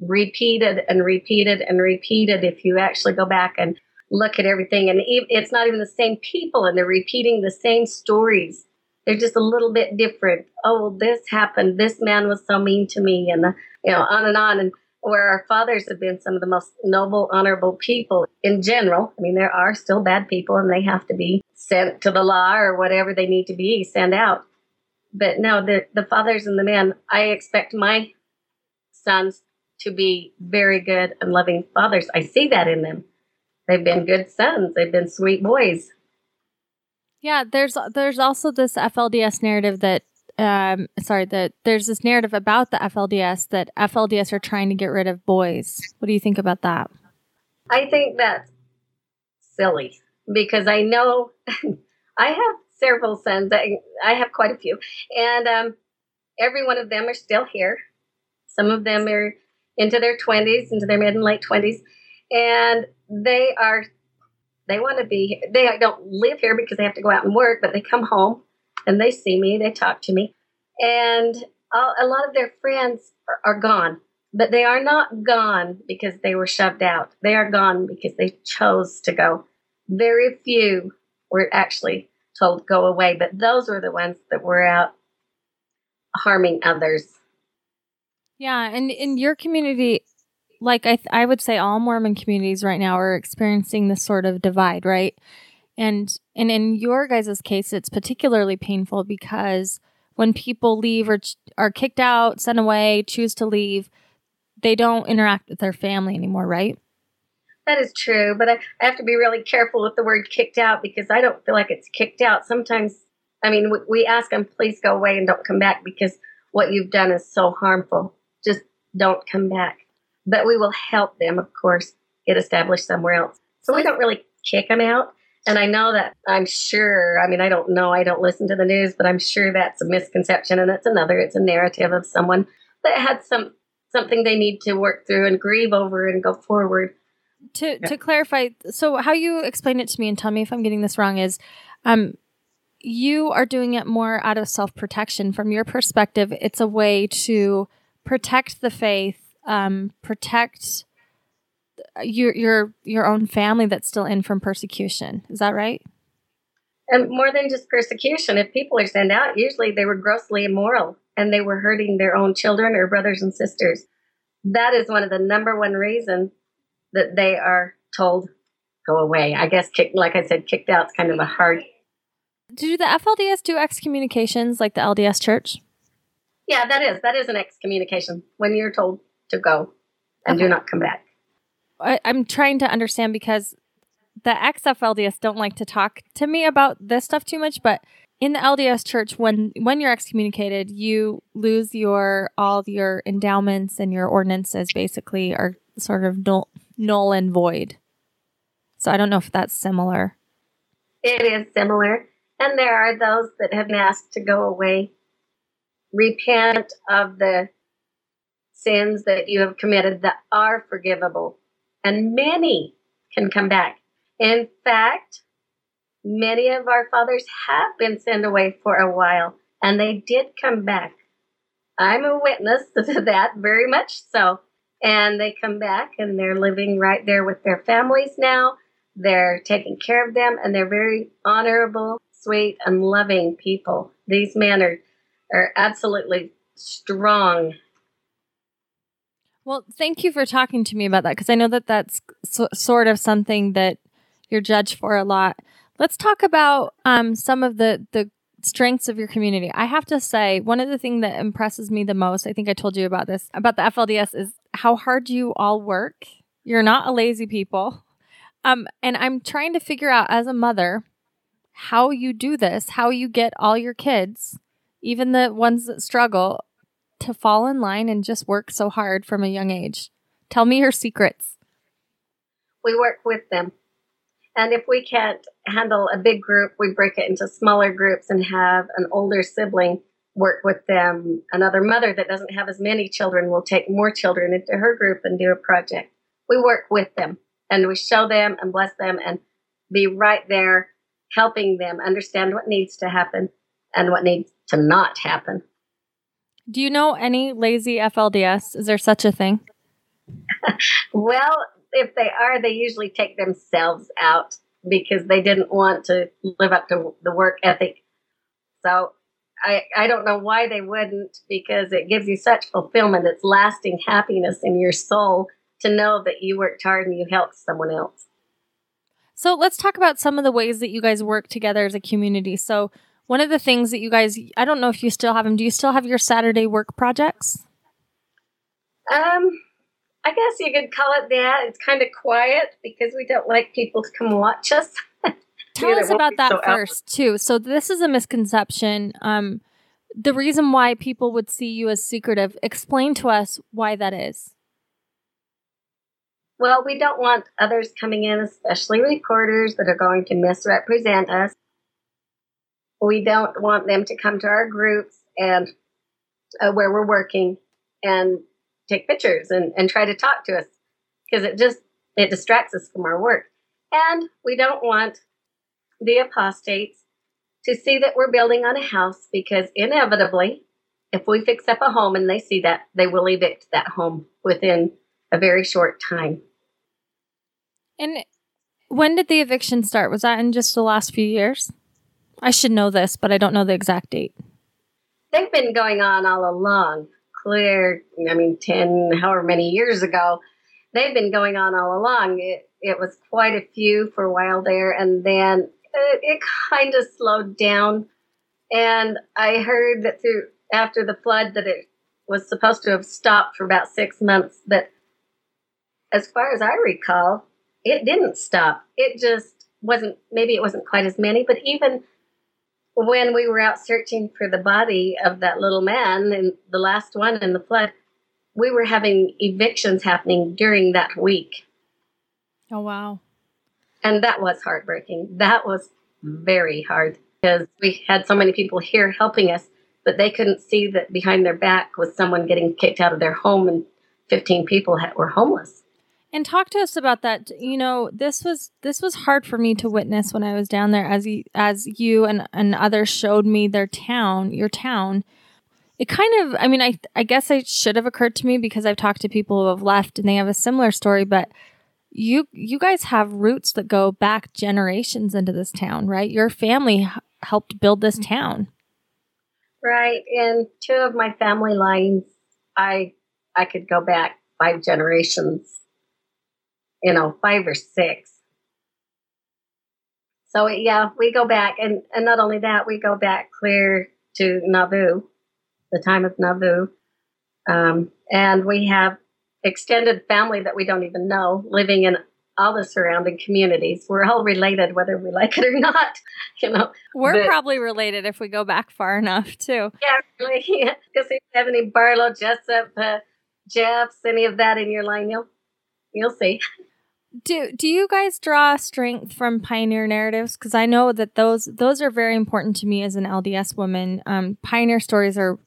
C: repeated and repeated and repeated if you actually go back and look at everything. And it's not even the same people, and they're repeating the same stories. They're just a little bit different. Oh, well, this happened. This man was so mean to me, and you know, on and on. And where our fathers have been some of the most noble, honorable people in general. I mean, there are still bad people, and they have to be sent to the law or whatever they need to be sent out. But no, the, the fathers and the men, I expect my sons to be very good and loving fathers. I see that in them. They've been good sons. They've been sweet boys.
A: Yeah, there's there's also this FLDS narrative that um sorry that there's this narrative about the FLDS that FLDS are trying to get rid of boys. What do you think about that?
C: I think that's silly because I know I have several sons. I, I have quite a few, and um, every one of them are still here. Some of them are into their twenties, into their mid and late twenties, and they are they want to be. They don't live here because they have to go out and work, but they come home and they see me. They talk to me, and a lot of their friends are, are gone but they are not gone because they were shoved out. They are gone because they chose to go. Very few were actually told go away, but those were the ones that were out harming others.
A: Yeah, and in your community, like I, th- I would say, all Mormon communities right now are experiencing this sort of divide, right? And and in your guys' case, it's particularly painful because when people leave or ch- are kicked out, sent away, choose to leave, they don't interact with their family anymore, right?
C: That is true, but I, I have to be really careful with the word kicked out because I don't feel like it's kicked out. Sometimes, I mean, we, we ask them, please go away and don't come back because what you've done is so harmful. Just don't come back. But we will help them, of course, get established somewhere else. So we don't really kick them out. And I know that I'm sure, I mean, I don't know, I don't listen to the news, but I'm sure that's a misconception. And it's another, it's a narrative of someone that had some something they need to work through and grieve over and go forward
A: to yeah. to clarify, so how you explain it to me and tell me if I'm getting this wrong is, um, you are doing it more out of self protection. From your perspective, it's a way to protect the faith, um, protect your your your own family that's still in from persecution. Is that right?
C: And more than just persecution, if people are sent out, usually they were grossly immoral and they were hurting their own children or brothers and sisters. That is one of the number one reasons that they are told go away. I guess kick, like I said, kicked out is kind of a hard.
A: Do the FLDS do excommunications like the LDS Church?
C: Yeah, that is that is an excommunication when you're told to go and okay. do not come back.
A: I, I'm trying to understand because the XFLDS don't like to talk to me about this stuff too much, but in the LDS church, when when you're excommunicated, you lose your all your endowments and your ordinances basically are sort of null, null and void. So I don't know if that's similar.
C: It is similar. And there are those that have been asked to go away, repent of the sins that you have committed that are forgivable. And many can come back. In fact, many of our fathers have been sent away for a while, and they did come back. I'm a witness to that, very much so. And they come back and they're living right there with their families now. They're taking care of them, and they're very honorable, sweet, and loving people. These men are, are absolutely strong.
A: Well, thank you for talking to me about that because I know that that's so, sort of something that you're judged for a lot. Let's talk about um, some of the the strengths of your community. I have to say, one of the things that impresses me the most, I think I told you about this, about the FLDS, is how hard you all work. You're not a lazy people. Um, and I'm trying to figure out as a mother how you do this, how you get all your kids, even the ones that struggle, to fall in line and just work so hard from a young age. Tell me your secrets.
C: We work with them. And if we can't handle a big group, we break it into smaller groups and have an older sibling work with them. Another mother that doesn't have as many children will take more children into her group and do a project. We work with them and we show them and bless them and be right there helping them understand what needs to happen and what needs to not happen.
A: Do you know any lazy FLDS? Is there such a thing?
C: well, if they are, they usually take themselves out because they didn't want to live up to the work ethic. So I, I don't know why they wouldn't because it gives you such fulfillment. It's lasting happiness in your soul to know that you worked hard and you helped someone else.
A: So let's talk about some of the ways that you guys work together as a community. So one of the things that you guys, I don't know if you still have them. Do you still have your Saturday work projects?
C: Um, I guess you could call it that. It's kind of quiet because we don't like people to come watch us.
A: Tell us about that so first, out. too. So this is a misconception. Um, the reason why people would see you as secretive. Explain to us why that is.
C: Well, we don't want others coming in, especially reporters that are going to misrepresent us. We don't want them to come to our groups and uh, where we're working and take pictures and, and try to talk to us because it just it distracts us from our work. And we don't want the apostates to see that we're building on a house because inevitably, if we fix up a home and they see that, they will evict that home within a very short time.
A: And when did the eviction start? Was that in just the last few years? I should know this, but I don't know the exact date.
C: They've been going on all along clear, I mean, 10, however many years ago. They've been going on all along. It, it was quite a few for a while there, and then it, it kind of slowed down. And I heard that through after the flood that it was supposed to have stopped for about six months. But as far as I recall, it didn't stop. It just wasn't, maybe it wasn't quite as many, but even when we were out searching for the body of that little man and the last one in the flood, we were having evictions happening during that week.
A: Oh, wow.
C: And that was heartbreaking. That was very hard because we had so many people here helping us, but they couldn't see that behind their back was someone getting kicked out of their home and 15 people were homeless.
A: And talk to us about that. You know, this was this was hard for me to witness when I was down there as you, as you and, and others showed me their town, your town. It kind of I mean, I I guess it should have occurred to me because I've talked to people who have left and they have a similar story, but you you guys have roots that go back generations into this town, right? Your family h- helped build this town.
C: Right. And two of my family lines I I could go back five generations you know, five or six. So yeah, we go back, and and not only that, we go back clear to Nauvoo, the time of Nauvoo, um, and we have extended family that we don't even know living in all the surrounding communities. We're all related, whether we like it or not. You know,
A: we're but, probably related if we go back far enough too.
C: Yeah, really. Yeah. Because if you have any Barlow, Jessup, uh, Jeffs, any of that in your line, you'll you'll see.
A: do do you guys draw strength from pioneer narratives? Because i know that those those are very important to me as an lds woman. Um, pioneer stories are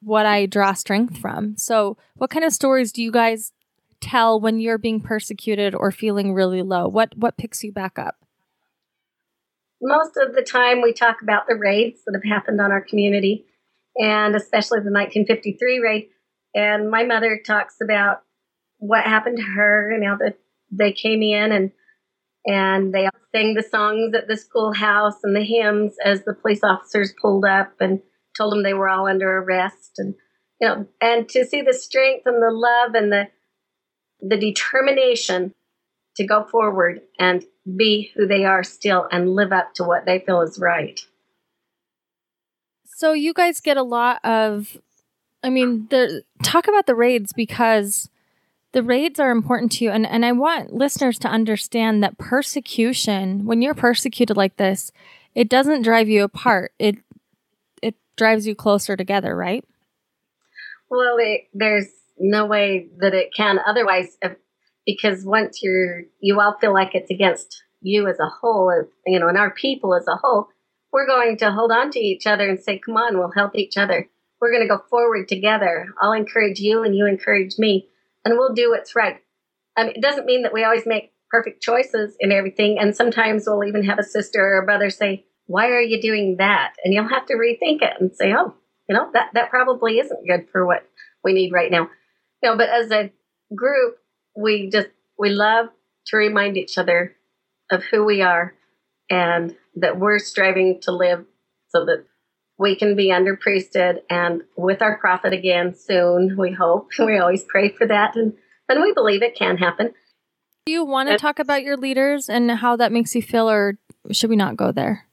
A: what i draw strength from. So what kind of stories do you guys tell when you're being persecuted or feeling really low? What what picks you back up?
C: Most of the time we talk about the raids that have happened on our community and especially the 1953 raid. And my mother talks about what happened to her and how the they came in and and they sang the songs at the schoolhouse and the hymns as the police officers pulled up and told them they were all under arrest and you know and to see the strength and the love and the the determination to go forward and be who they are still and live up to what they feel is right.
A: So you guys get a lot of I mean, the talk about the raids because the raids are important to you. And, and i want listeners to understand that persecution when you're persecuted like this it doesn't drive you apart. It it drives you closer together right?
C: Well it, there's no way that it can otherwise because once you're you all feel like it's against you as a whole you know and our people as a whole we're going to hold on to each other and say come on we'll help each other. We're going to go forward together. I'll encourage you and you encourage me and we'll do what's right. I mean, it doesn't mean that we always make perfect choices in everything. And sometimes we'll even have a sister or a brother say, Why are you doing that? And you'll have to rethink it and say, Oh, you know, that, that probably isn't good for what we need right now. You know, but as a group, we just, we love to remind each other of who we are and that we're striving to live so that we can be under priesthood and with our prophet again soon, we hope. We always pray for that and, and we believe it can happen.
A: Do you want to talk about your leaders and how that makes you feel, or should we not go there?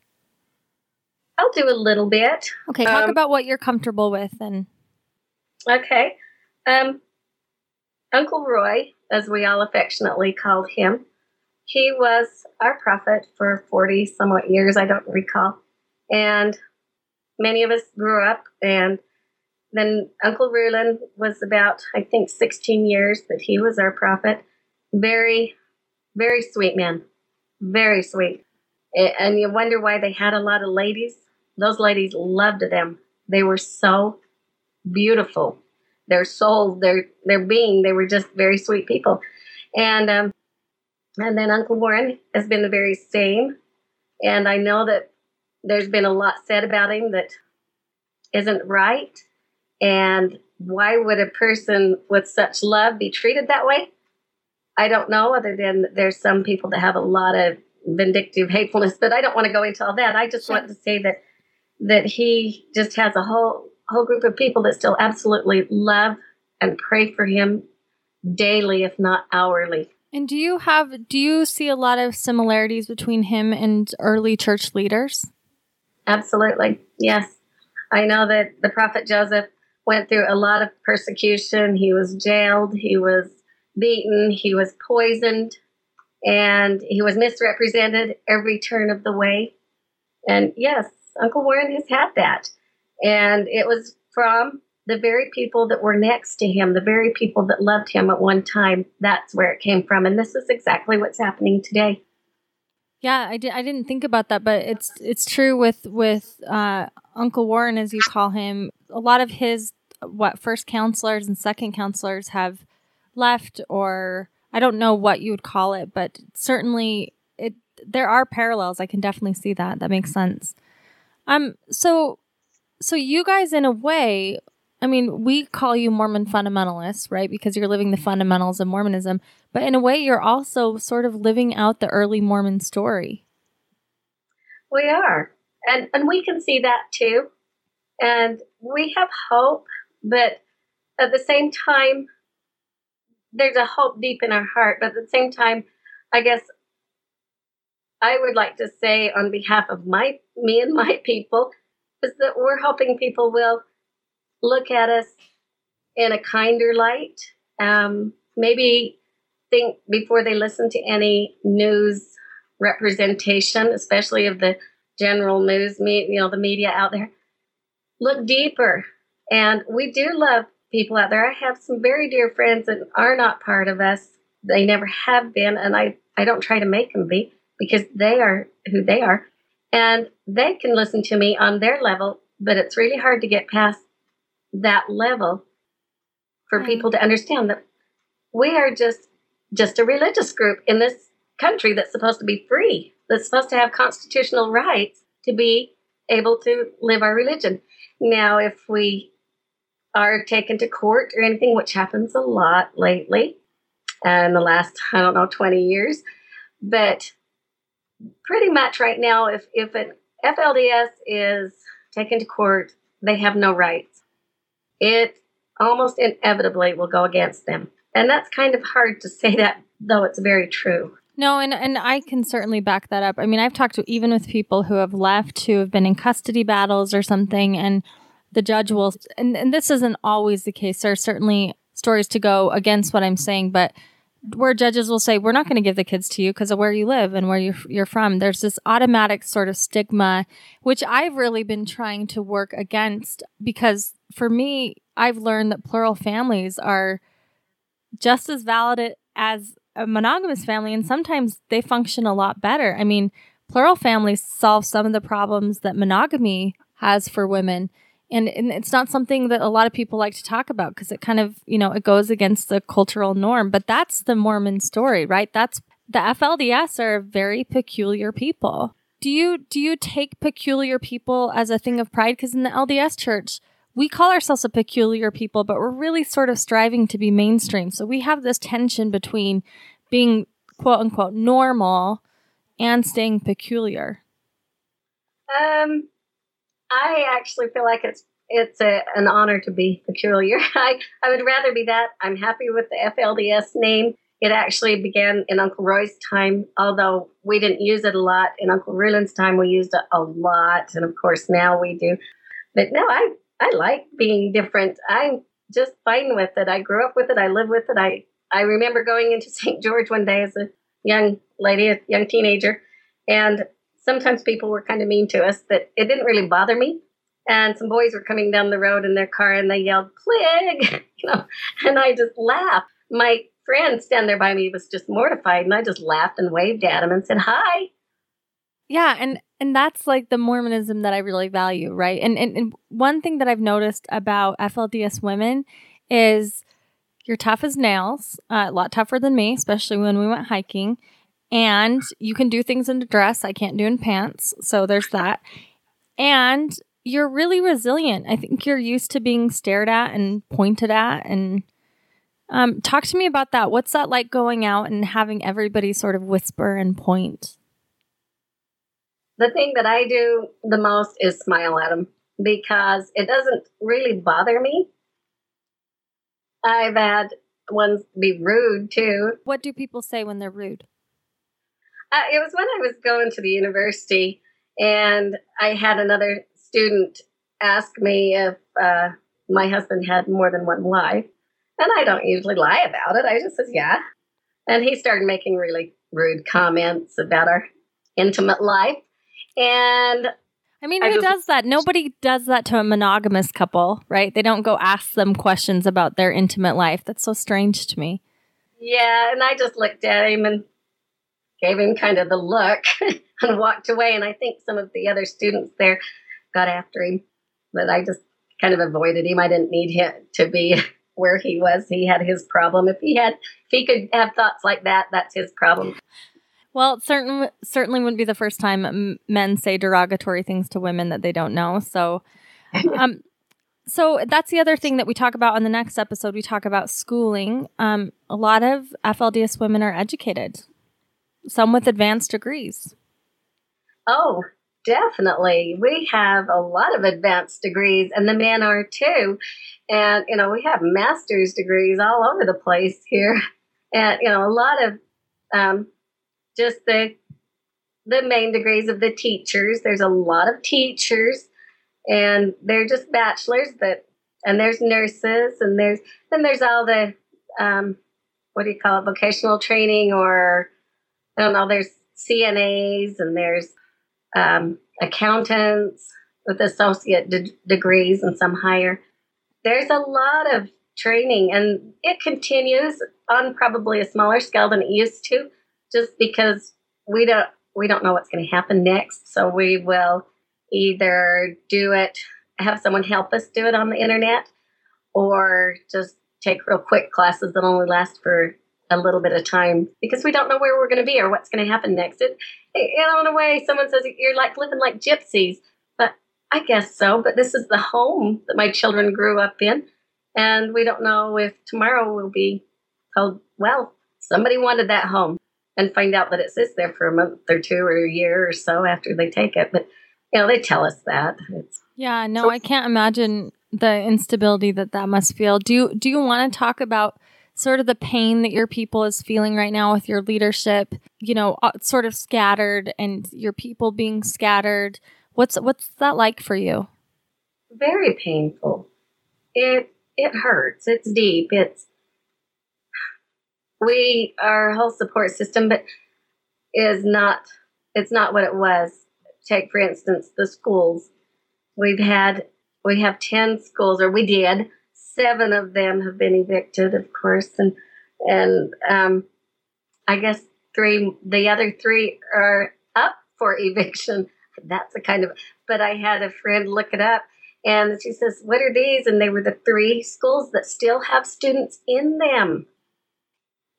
C: I'll do a little bit.
A: Okay, talk um, about what you're comfortable with and
C: Okay. Um Uncle Roy, as we all affectionately called him, he was our prophet for 40 somewhat years, I don't recall. And many of us grew up. And then Uncle Rulon was about, I think, 16 years that he was our prophet. Very, very sweet man. Very sweet. And you wonder why they had a lot of ladies. Those ladies loved them. They were so beautiful. Their souls, their their being, they were just very sweet people. And um, and then Uncle Warren has been the very same. And I know that there's been a lot said about him that isn't right. And why would a person with such love be treated that way? I don't know, other than there's some people that have a lot of vindictive hatefulness, but I don't want to go into all that. I just sure. want to say that that he just has a whole whole group of people that still absolutely love and pray for him daily, if not hourly.
A: And do you have do you see a lot of similarities between him and early church leaders?
C: Absolutely. Yes. I know that the prophet Joseph went through a lot of persecution. He was jailed, he was beaten, he was poisoned, and he was misrepresented every turn of the way. And yes, Uncle Warren has had that. And it was from the very people that were next to him, the very people that loved him at one time. That's where it came from. And this is exactly what's happening today.
A: Yeah, I, did, I didn't think about that, but it's it's true with with uh, Uncle Warren, as you call him. A lot of his what first counselors and second counselors have left or I don't know what you would call it, but certainly it there are parallels. I can definitely see that. That makes sense. Um so so you guys in a way I mean, we call you Mormon fundamentalists, right? Because you're living the fundamentals of Mormonism, but in a way you're also sort of living out the early Mormon story.
C: We are. And and we can see that too. And we have hope, but at the same time there's a hope deep in our heart, but at the same time, I guess I would like to say on behalf of my me and my people is that we're hoping people will look at us in a kinder light. Um, maybe think before they listen to any news representation, especially of the general news, you know, the media out there. Look deeper. And we do love people out there. I have some very dear friends that are not part of us. They never have been, and I, I don't try to make them be because they are who they are. And they can listen to me on their level, but it's really hard to get past that level for people to understand that we are just just a religious group in this country that's supposed to be free, that's supposed to have constitutional rights to be able to live our religion. Now, if we are taken to court or anything, which happens a lot lately, and the last, I don't know, 20 years, but pretty much right now, if, if an FLDS is taken to court, they have no rights. It almost inevitably will go against them. And that's kind of hard to say that, though it's very true.
A: No, and, and I can certainly back that up. I mean, I've talked to even with people who have left, who have been in custody battles or something, and the judge will, and, and this isn't always the case. There are certainly stories to go against what I'm saying, but where judges will say, we're not going to give the kids to you because of where you live and where you're, you're from. There's this automatic sort of stigma, which I've really been trying to work against because for me, I've learned that plural families are just as valid as a monogamous family, and sometimes they function a lot better. I mean, plural families solve some of the problems that monogamy has for women. And, and it's not something that a lot of people like to talk about because it kind of, you know, it goes against the cultural norm. But that's the Mormon story, right? That's the FLDS are very peculiar people. Do you do you take peculiar people as a thing of pride? Because in the LDS church, we call ourselves a peculiar people, but we're really sort of striving to be mainstream. So we have this tension between being quote unquote normal and staying peculiar.
C: Um, I actually feel like it's it's a, an honor to be peculiar. I, I would rather be that. I'm happy with the FLDS name. It actually began in Uncle Roy's time, although we didn't use it a lot. In Uncle Rulon's time, we used it a lot. And of course, now we do. But no, I, I like being different. I'm just fine with it. I grew up with it. I live with it. I I remember going into St. George one day as a young lady, a young teenager, and sometimes people were kind of mean to us, but it didn't really bother me. And some boys were coming down the road in their car and they yelled, Plig, you know, and I just laughed. My friend standing there by me was just mortified, and I just laughed and waved at him and said, Hi.
A: Yeah, and and that's like the Mormonism that I really value, right? And, and and one thing that I've noticed about FLDS women is you're tough as nails, uh, a lot tougher than me, especially when we went hiking. And you can do things in a dress I can't do in pants, so there's that. And you're really resilient. I think you're used to being stared at and pointed at and um, talk to me about that. What's that like going out and having everybody sort of whisper and point?
C: the thing that I do the most is smile at them because it doesn't really bother me. I've had ones be rude too.
A: What do people say when they're rude?
C: Uh, it was when I was going to the university and I had another student ask me if uh, my husband had more than one wife. And I don't usually lie about it. I just said, yeah. And he started making really rude comments about our intimate life. And
A: I mean, who I just, does that? Nobody does that to a monogamous couple, right? They don't go ask them questions about their intimate life. That's so strange to me.
C: Yeah, and I just looked at him and gave him kind of the look and walked away. And I think some of the other students there got after him, but I just kind of avoided him. I didn't need him to be where he was. He had his problem. If he had, if he could have thoughts like that, that's his problem.
A: Well, it certain, certainly wouldn't be the first time men say derogatory things to women that they don't know. So, um, so that's the other thing that we talk about on the next episode. We talk about schooling. Um, a lot of FLDS women are educated, some with advanced degrees.
C: Oh, definitely. We have a lot of advanced degrees, and the men are too. And, you know, we have master's degrees all over the place here. And, you know, a lot of um, just the the main degrees of the teachers. There's a lot of teachers and they're just bachelors that and there's nurses and there's then there's all the um, what do you call it vocational training or i don't know there's cnas and there's um, accountants with associate de- degrees and some higher. There's a lot of training and it continues on probably a smaller scale than it used to just because we don't we don't know what's going to happen next. So we will either do it, have someone help us do it on the internet, or just take real quick classes that only last for a little bit of time because we don't know where we're going to be or what's going to happen next. It, you know, in a way, someone says you're like living like gypsies, but I guess so. But this is the home that my children grew up in, and we don't know if tomorrow will be told, well, somebody wanted that home, and find out that it sits there for a month or two or a year or so after they take it. But you know, they tell us that. It's,
A: yeah, no, so- I can't imagine the instability that that must feel. Do you, do you want to talk about sort of the pain that your people is feeling right now with your leadership, you know, uh, sort of scattered and your people being scattered? What's what's that like for you?
C: Very painful. It it hurts. It's deep. It's we our whole support system but is not it's not what it was take for instance the schools we've had we have 10 schools or we did seven of them have been evicted of course and and um, i guess three the other three are up for eviction that's a kind of but i had a friend look it up and she says what are these and they were the three schools that still have students in them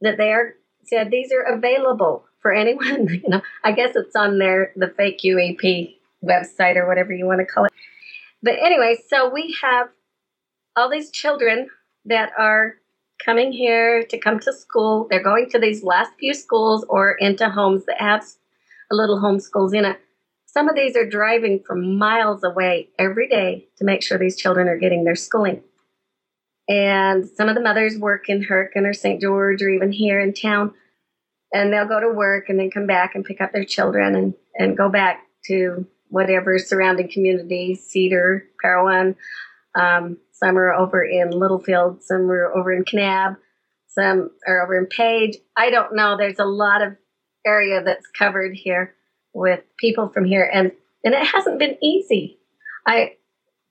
C: that they are said these are available for anyone. You know, I guess it's on their the fake UAP website or whatever you want to call it. But anyway, so we have all these children that are coming here to come to school. They're going to these last few schools or into homes that have a little homeschools in it. Some of these are driving from miles away every day to make sure these children are getting their schooling. And some of the mothers work in Hurricane or St. George or even here in town and they'll go to work and then come back and pick up their children and, and go back to whatever surrounding communities, Cedar, Parowan. Um, some are over in Littlefield, some are over in Kanab, some are over in Page. I don't know. There's a lot of area that's covered here with people from here, and and it hasn't been easy. I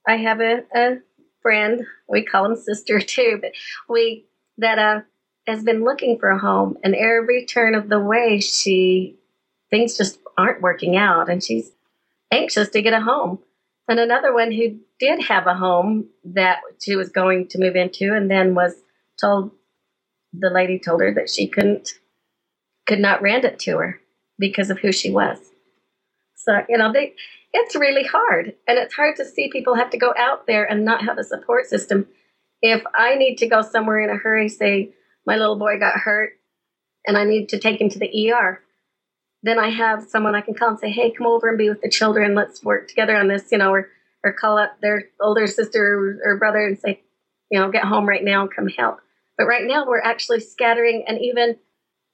C: I have a, a friend. We call him sister too, but we that uh has been looking for a home, and every turn of the way, she things just aren't working out, and she's anxious to get a home. And another one who did have a home that she was going to move into, and then was told the lady told her that she couldn't could not rent it to her because of who she was. So you know they it's really hard and it's hard to see people have to go out there and not have a support system if i need to go somewhere in a hurry say my little boy got hurt and I need to take him to the ER, then I have someone I can call and say, hey, come over and be with the children. Let's work together on this, you know, or, or call up their older sister or brother and say, you know, get home right now and come help. But right now we're actually scattering, and even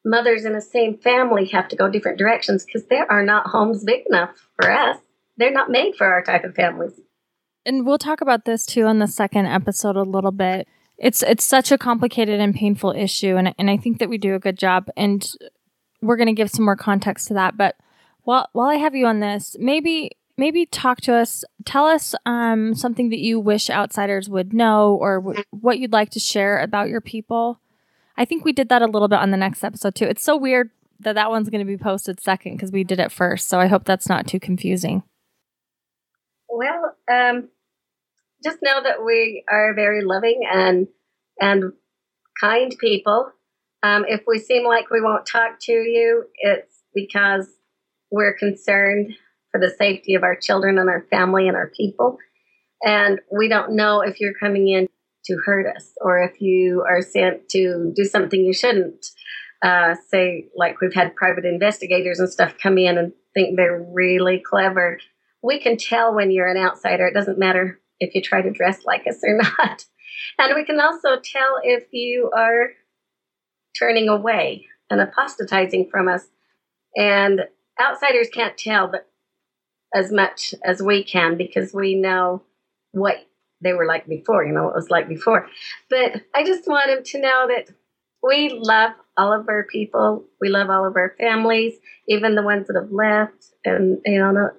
C: mothers in the same family have to go different directions because there are not homes big enough for us. They're not made for our type of families.
A: And we'll talk about this too on the second episode a little bit it's it's such a complicated and painful issue and and I think that we do a good job and we're going to give some more context to that but while while I have you on this maybe maybe talk to us tell us um, something that you wish outsiders would know or w- what you'd like to share about your people. I think we did that a little bit on the next episode too. It's so weird that that one's going to be posted second because we did it first so I hope that's not too confusing.
C: Well um just know that we are very loving and and kind people. Um, if we seem like we won't talk to you, it's because we're concerned for the safety of our children and our family and our people. And we don't know if you're coming in to hurt us or if you are sent to do something you shouldn't. Uh, say, like we've had private investigators and stuff come in and think they're really clever. We can tell when you're an outsider. It doesn't matter if you try to dress like us or not. And we can also tell if you are turning away and apostatizing from us. And outsiders can't tell but as much as we can because we know what they were like before, you know, what it was like before. But I just want them to know that we love all of our people. We love all of our families, even the ones that have left. And, you know,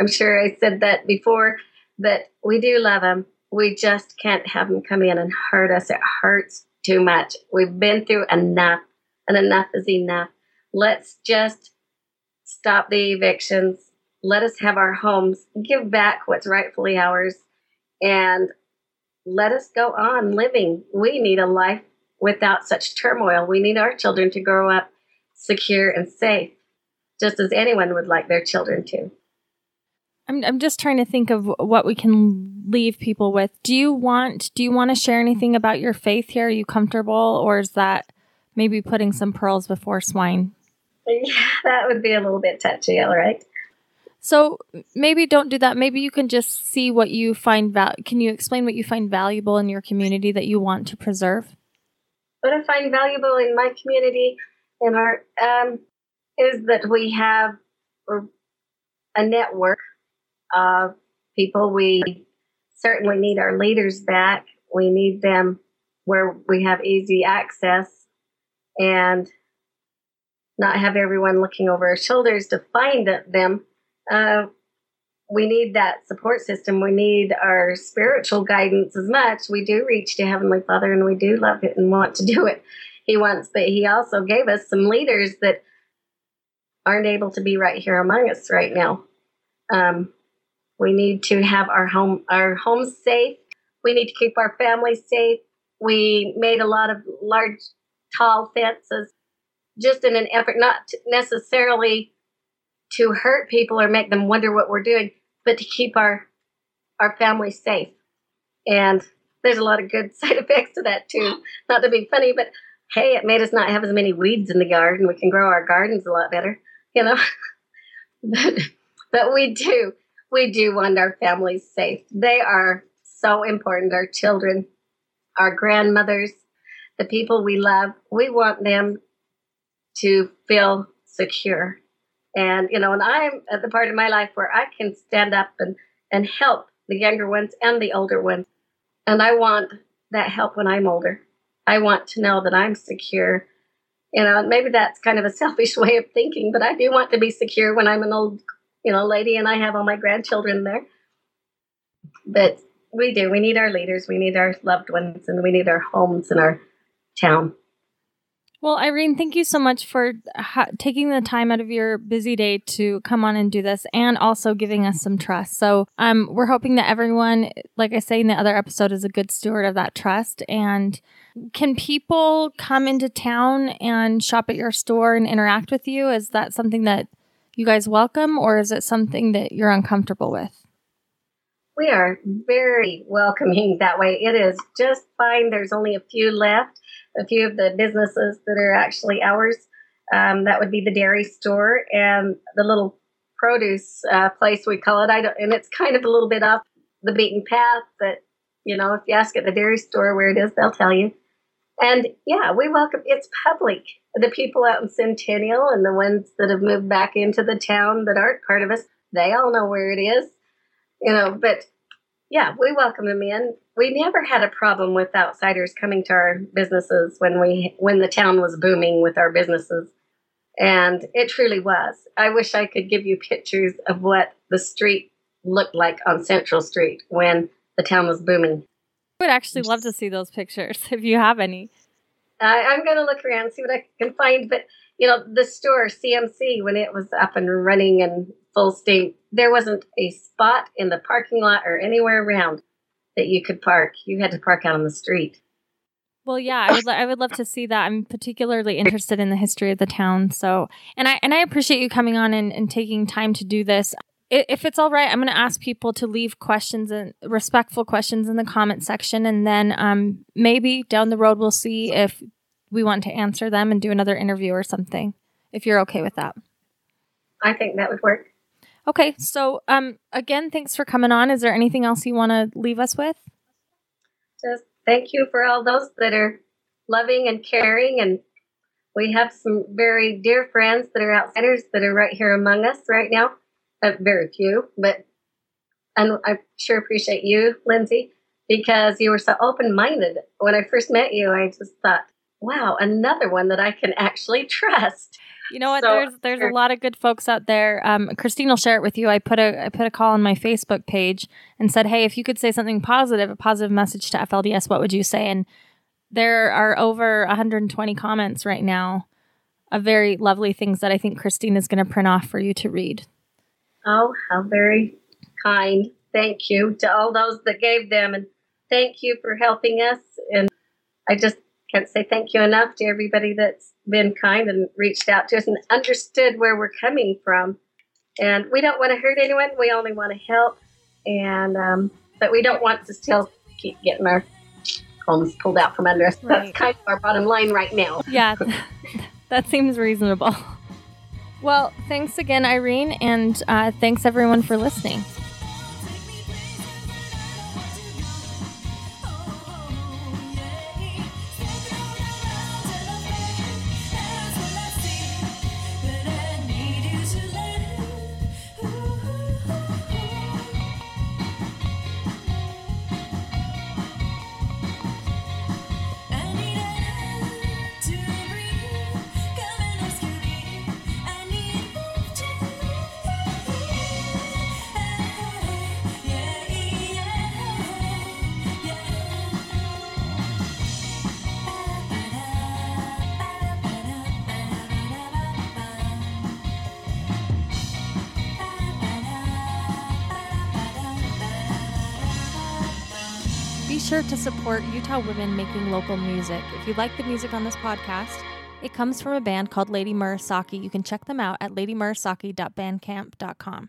C: I'm sure I said that before, but we do love them. We just can't have them come in and hurt us. It hurts too much. We've been through enough, and enough is enough. Let's just stop the evictions. Let us have our homes, give back what's rightfully ours, and let us go on living. We need a life without such turmoil. We need our children to grow up secure and safe, just as anyone would like their children to.
A: I'm I'm just trying to think of what we can leave people with. Do you want do you want to share anything about your faith here? Are you comfortable or is that maybe putting some pearls before swine?
C: Yeah, that would be a little bit touchy, all right.
A: So maybe don't do that. Maybe you can just see what you find val- can you explain what you find valuable in your community that you want to preserve?
C: What I find valuable in my community in our um, is that we have a network of people. We certainly need our leaders back. We need them where we have easy access and not have everyone looking over our shoulders to find them. Uh, we need that support system. We need our spiritual guidance as much. We do reach to Heavenly Father and we do love it and want to do it. He wants, but He also gave us some leaders that aren't able to be right here among us right now. Um, we need to have our home our homes safe. We need to keep our families safe. We made a lot of large, tall fences just in an effort not necessarily to hurt people or make them wonder what we're doing, but to keep our our families safe. And there's a lot of good side effects to that too. Not to be funny, but hey, it made us not have as many weeds in the garden. We can grow our gardens a lot better, you know. but but we do we do want our families safe. They are so important. Our children, our grandmothers, the people we love, we want them to feel secure. And, you know, and I'm at the part of my life where I can stand up and, and help the younger ones and the older ones. And I want that help when I'm older. I want to know that I'm secure. You know, maybe that's kind of a selfish way of thinking, but I do want to be secure when I'm an old you know, lady and I have all my grandchildren there. But we do. We need our leaders. We need our loved ones, and we need our homes and our town.
A: Well, Irene, thank you so much for ha- taking the time out of your busy day to come on and do this and also giving us some trust. So, um, we're hoping that everyone, like I say in the other episode, is a good steward of that trust. And can people come into town and shop at your store and interact with you? Is that something that you guys welcome, or is it something that you're uncomfortable with?
C: We are very welcoming that way. It is just fine. There's only a few left, a few of the businesses that are actually ours. Um, that would be the dairy store and the little produce uh, place we call it. I don't, and it's kind of a little bit off the beaten path, but you know, if you ask at the dairy store where it is, they'll tell you. And yeah, we welcome. It's public the people out in Centennial and the ones that have moved back into the town that aren't part of us, they all know where it is, you know. But yeah, we welcome them in. We never had a problem with outsiders coming to our businesses when we when the town was booming with our businesses, and it truly was. I wish I could give you pictures of what the street looked like on Central Street when the town was booming.
A: I would actually love to see those pictures if you have any.
C: I, am going to look around see what I can find. But you know, the store CMC when it was up and running and full steam, there wasn't a spot in the parking lot or anywhere around that you could park. You had to park out on the street.
A: Well, yeah, I would I would love to see that. I'm particularly interested in the history of the town. So, and I and I appreciate you coming on and, and taking time to do this. If it's all right, I'm going to ask people to leave questions and respectful questions in the comment section, and then um, maybe down the road we'll see if we want to answer them and do another interview or something. If you're okay with that,
C: I think that would work.
A: Okay, so um, again, thanks for coming on. Is there anything else you want to leave us with?
C: Just thank you for all those that are loving and caring. And we have some very dear friends that are outsiders that are right here among us right now. Uh, very few, but and I sure appreciate you, Lindsay, because you were so open minded. When I first met you, I just thought, wow, another one that I can actually trust.
A: You know what? So, there's there's sure. a lot of good folks out there. Um, Christine will share it with you. I put a I put a call on my Facebook page and said, hey, if you could say something positive, a positive message to FLDS, what would you say? And there are over 120 comments right now of very lovely things that I think Christine is going to print off for you to read.
C: Oh, how very kind. Thank you to all those that gave them, and thank you for helping us. And I just can't say thank you enough to everybody that's been kind and reached out to us and understood where we're coming from. And we don't want to hurt anyone. We only want to help. And um, but we don't want to still keep getting our homes pulled out from under us. Right. That's kind of our bottom line right now.
A: Yeah, that seems reasonable. Well, thanks again, Irene, and uh, thanks everyone for listening. Support Utah women making local music. If you like the music on this podcast, it comes from a band called Lady Murasaki. You can check them out at ladymurasaki.bandcamp.com.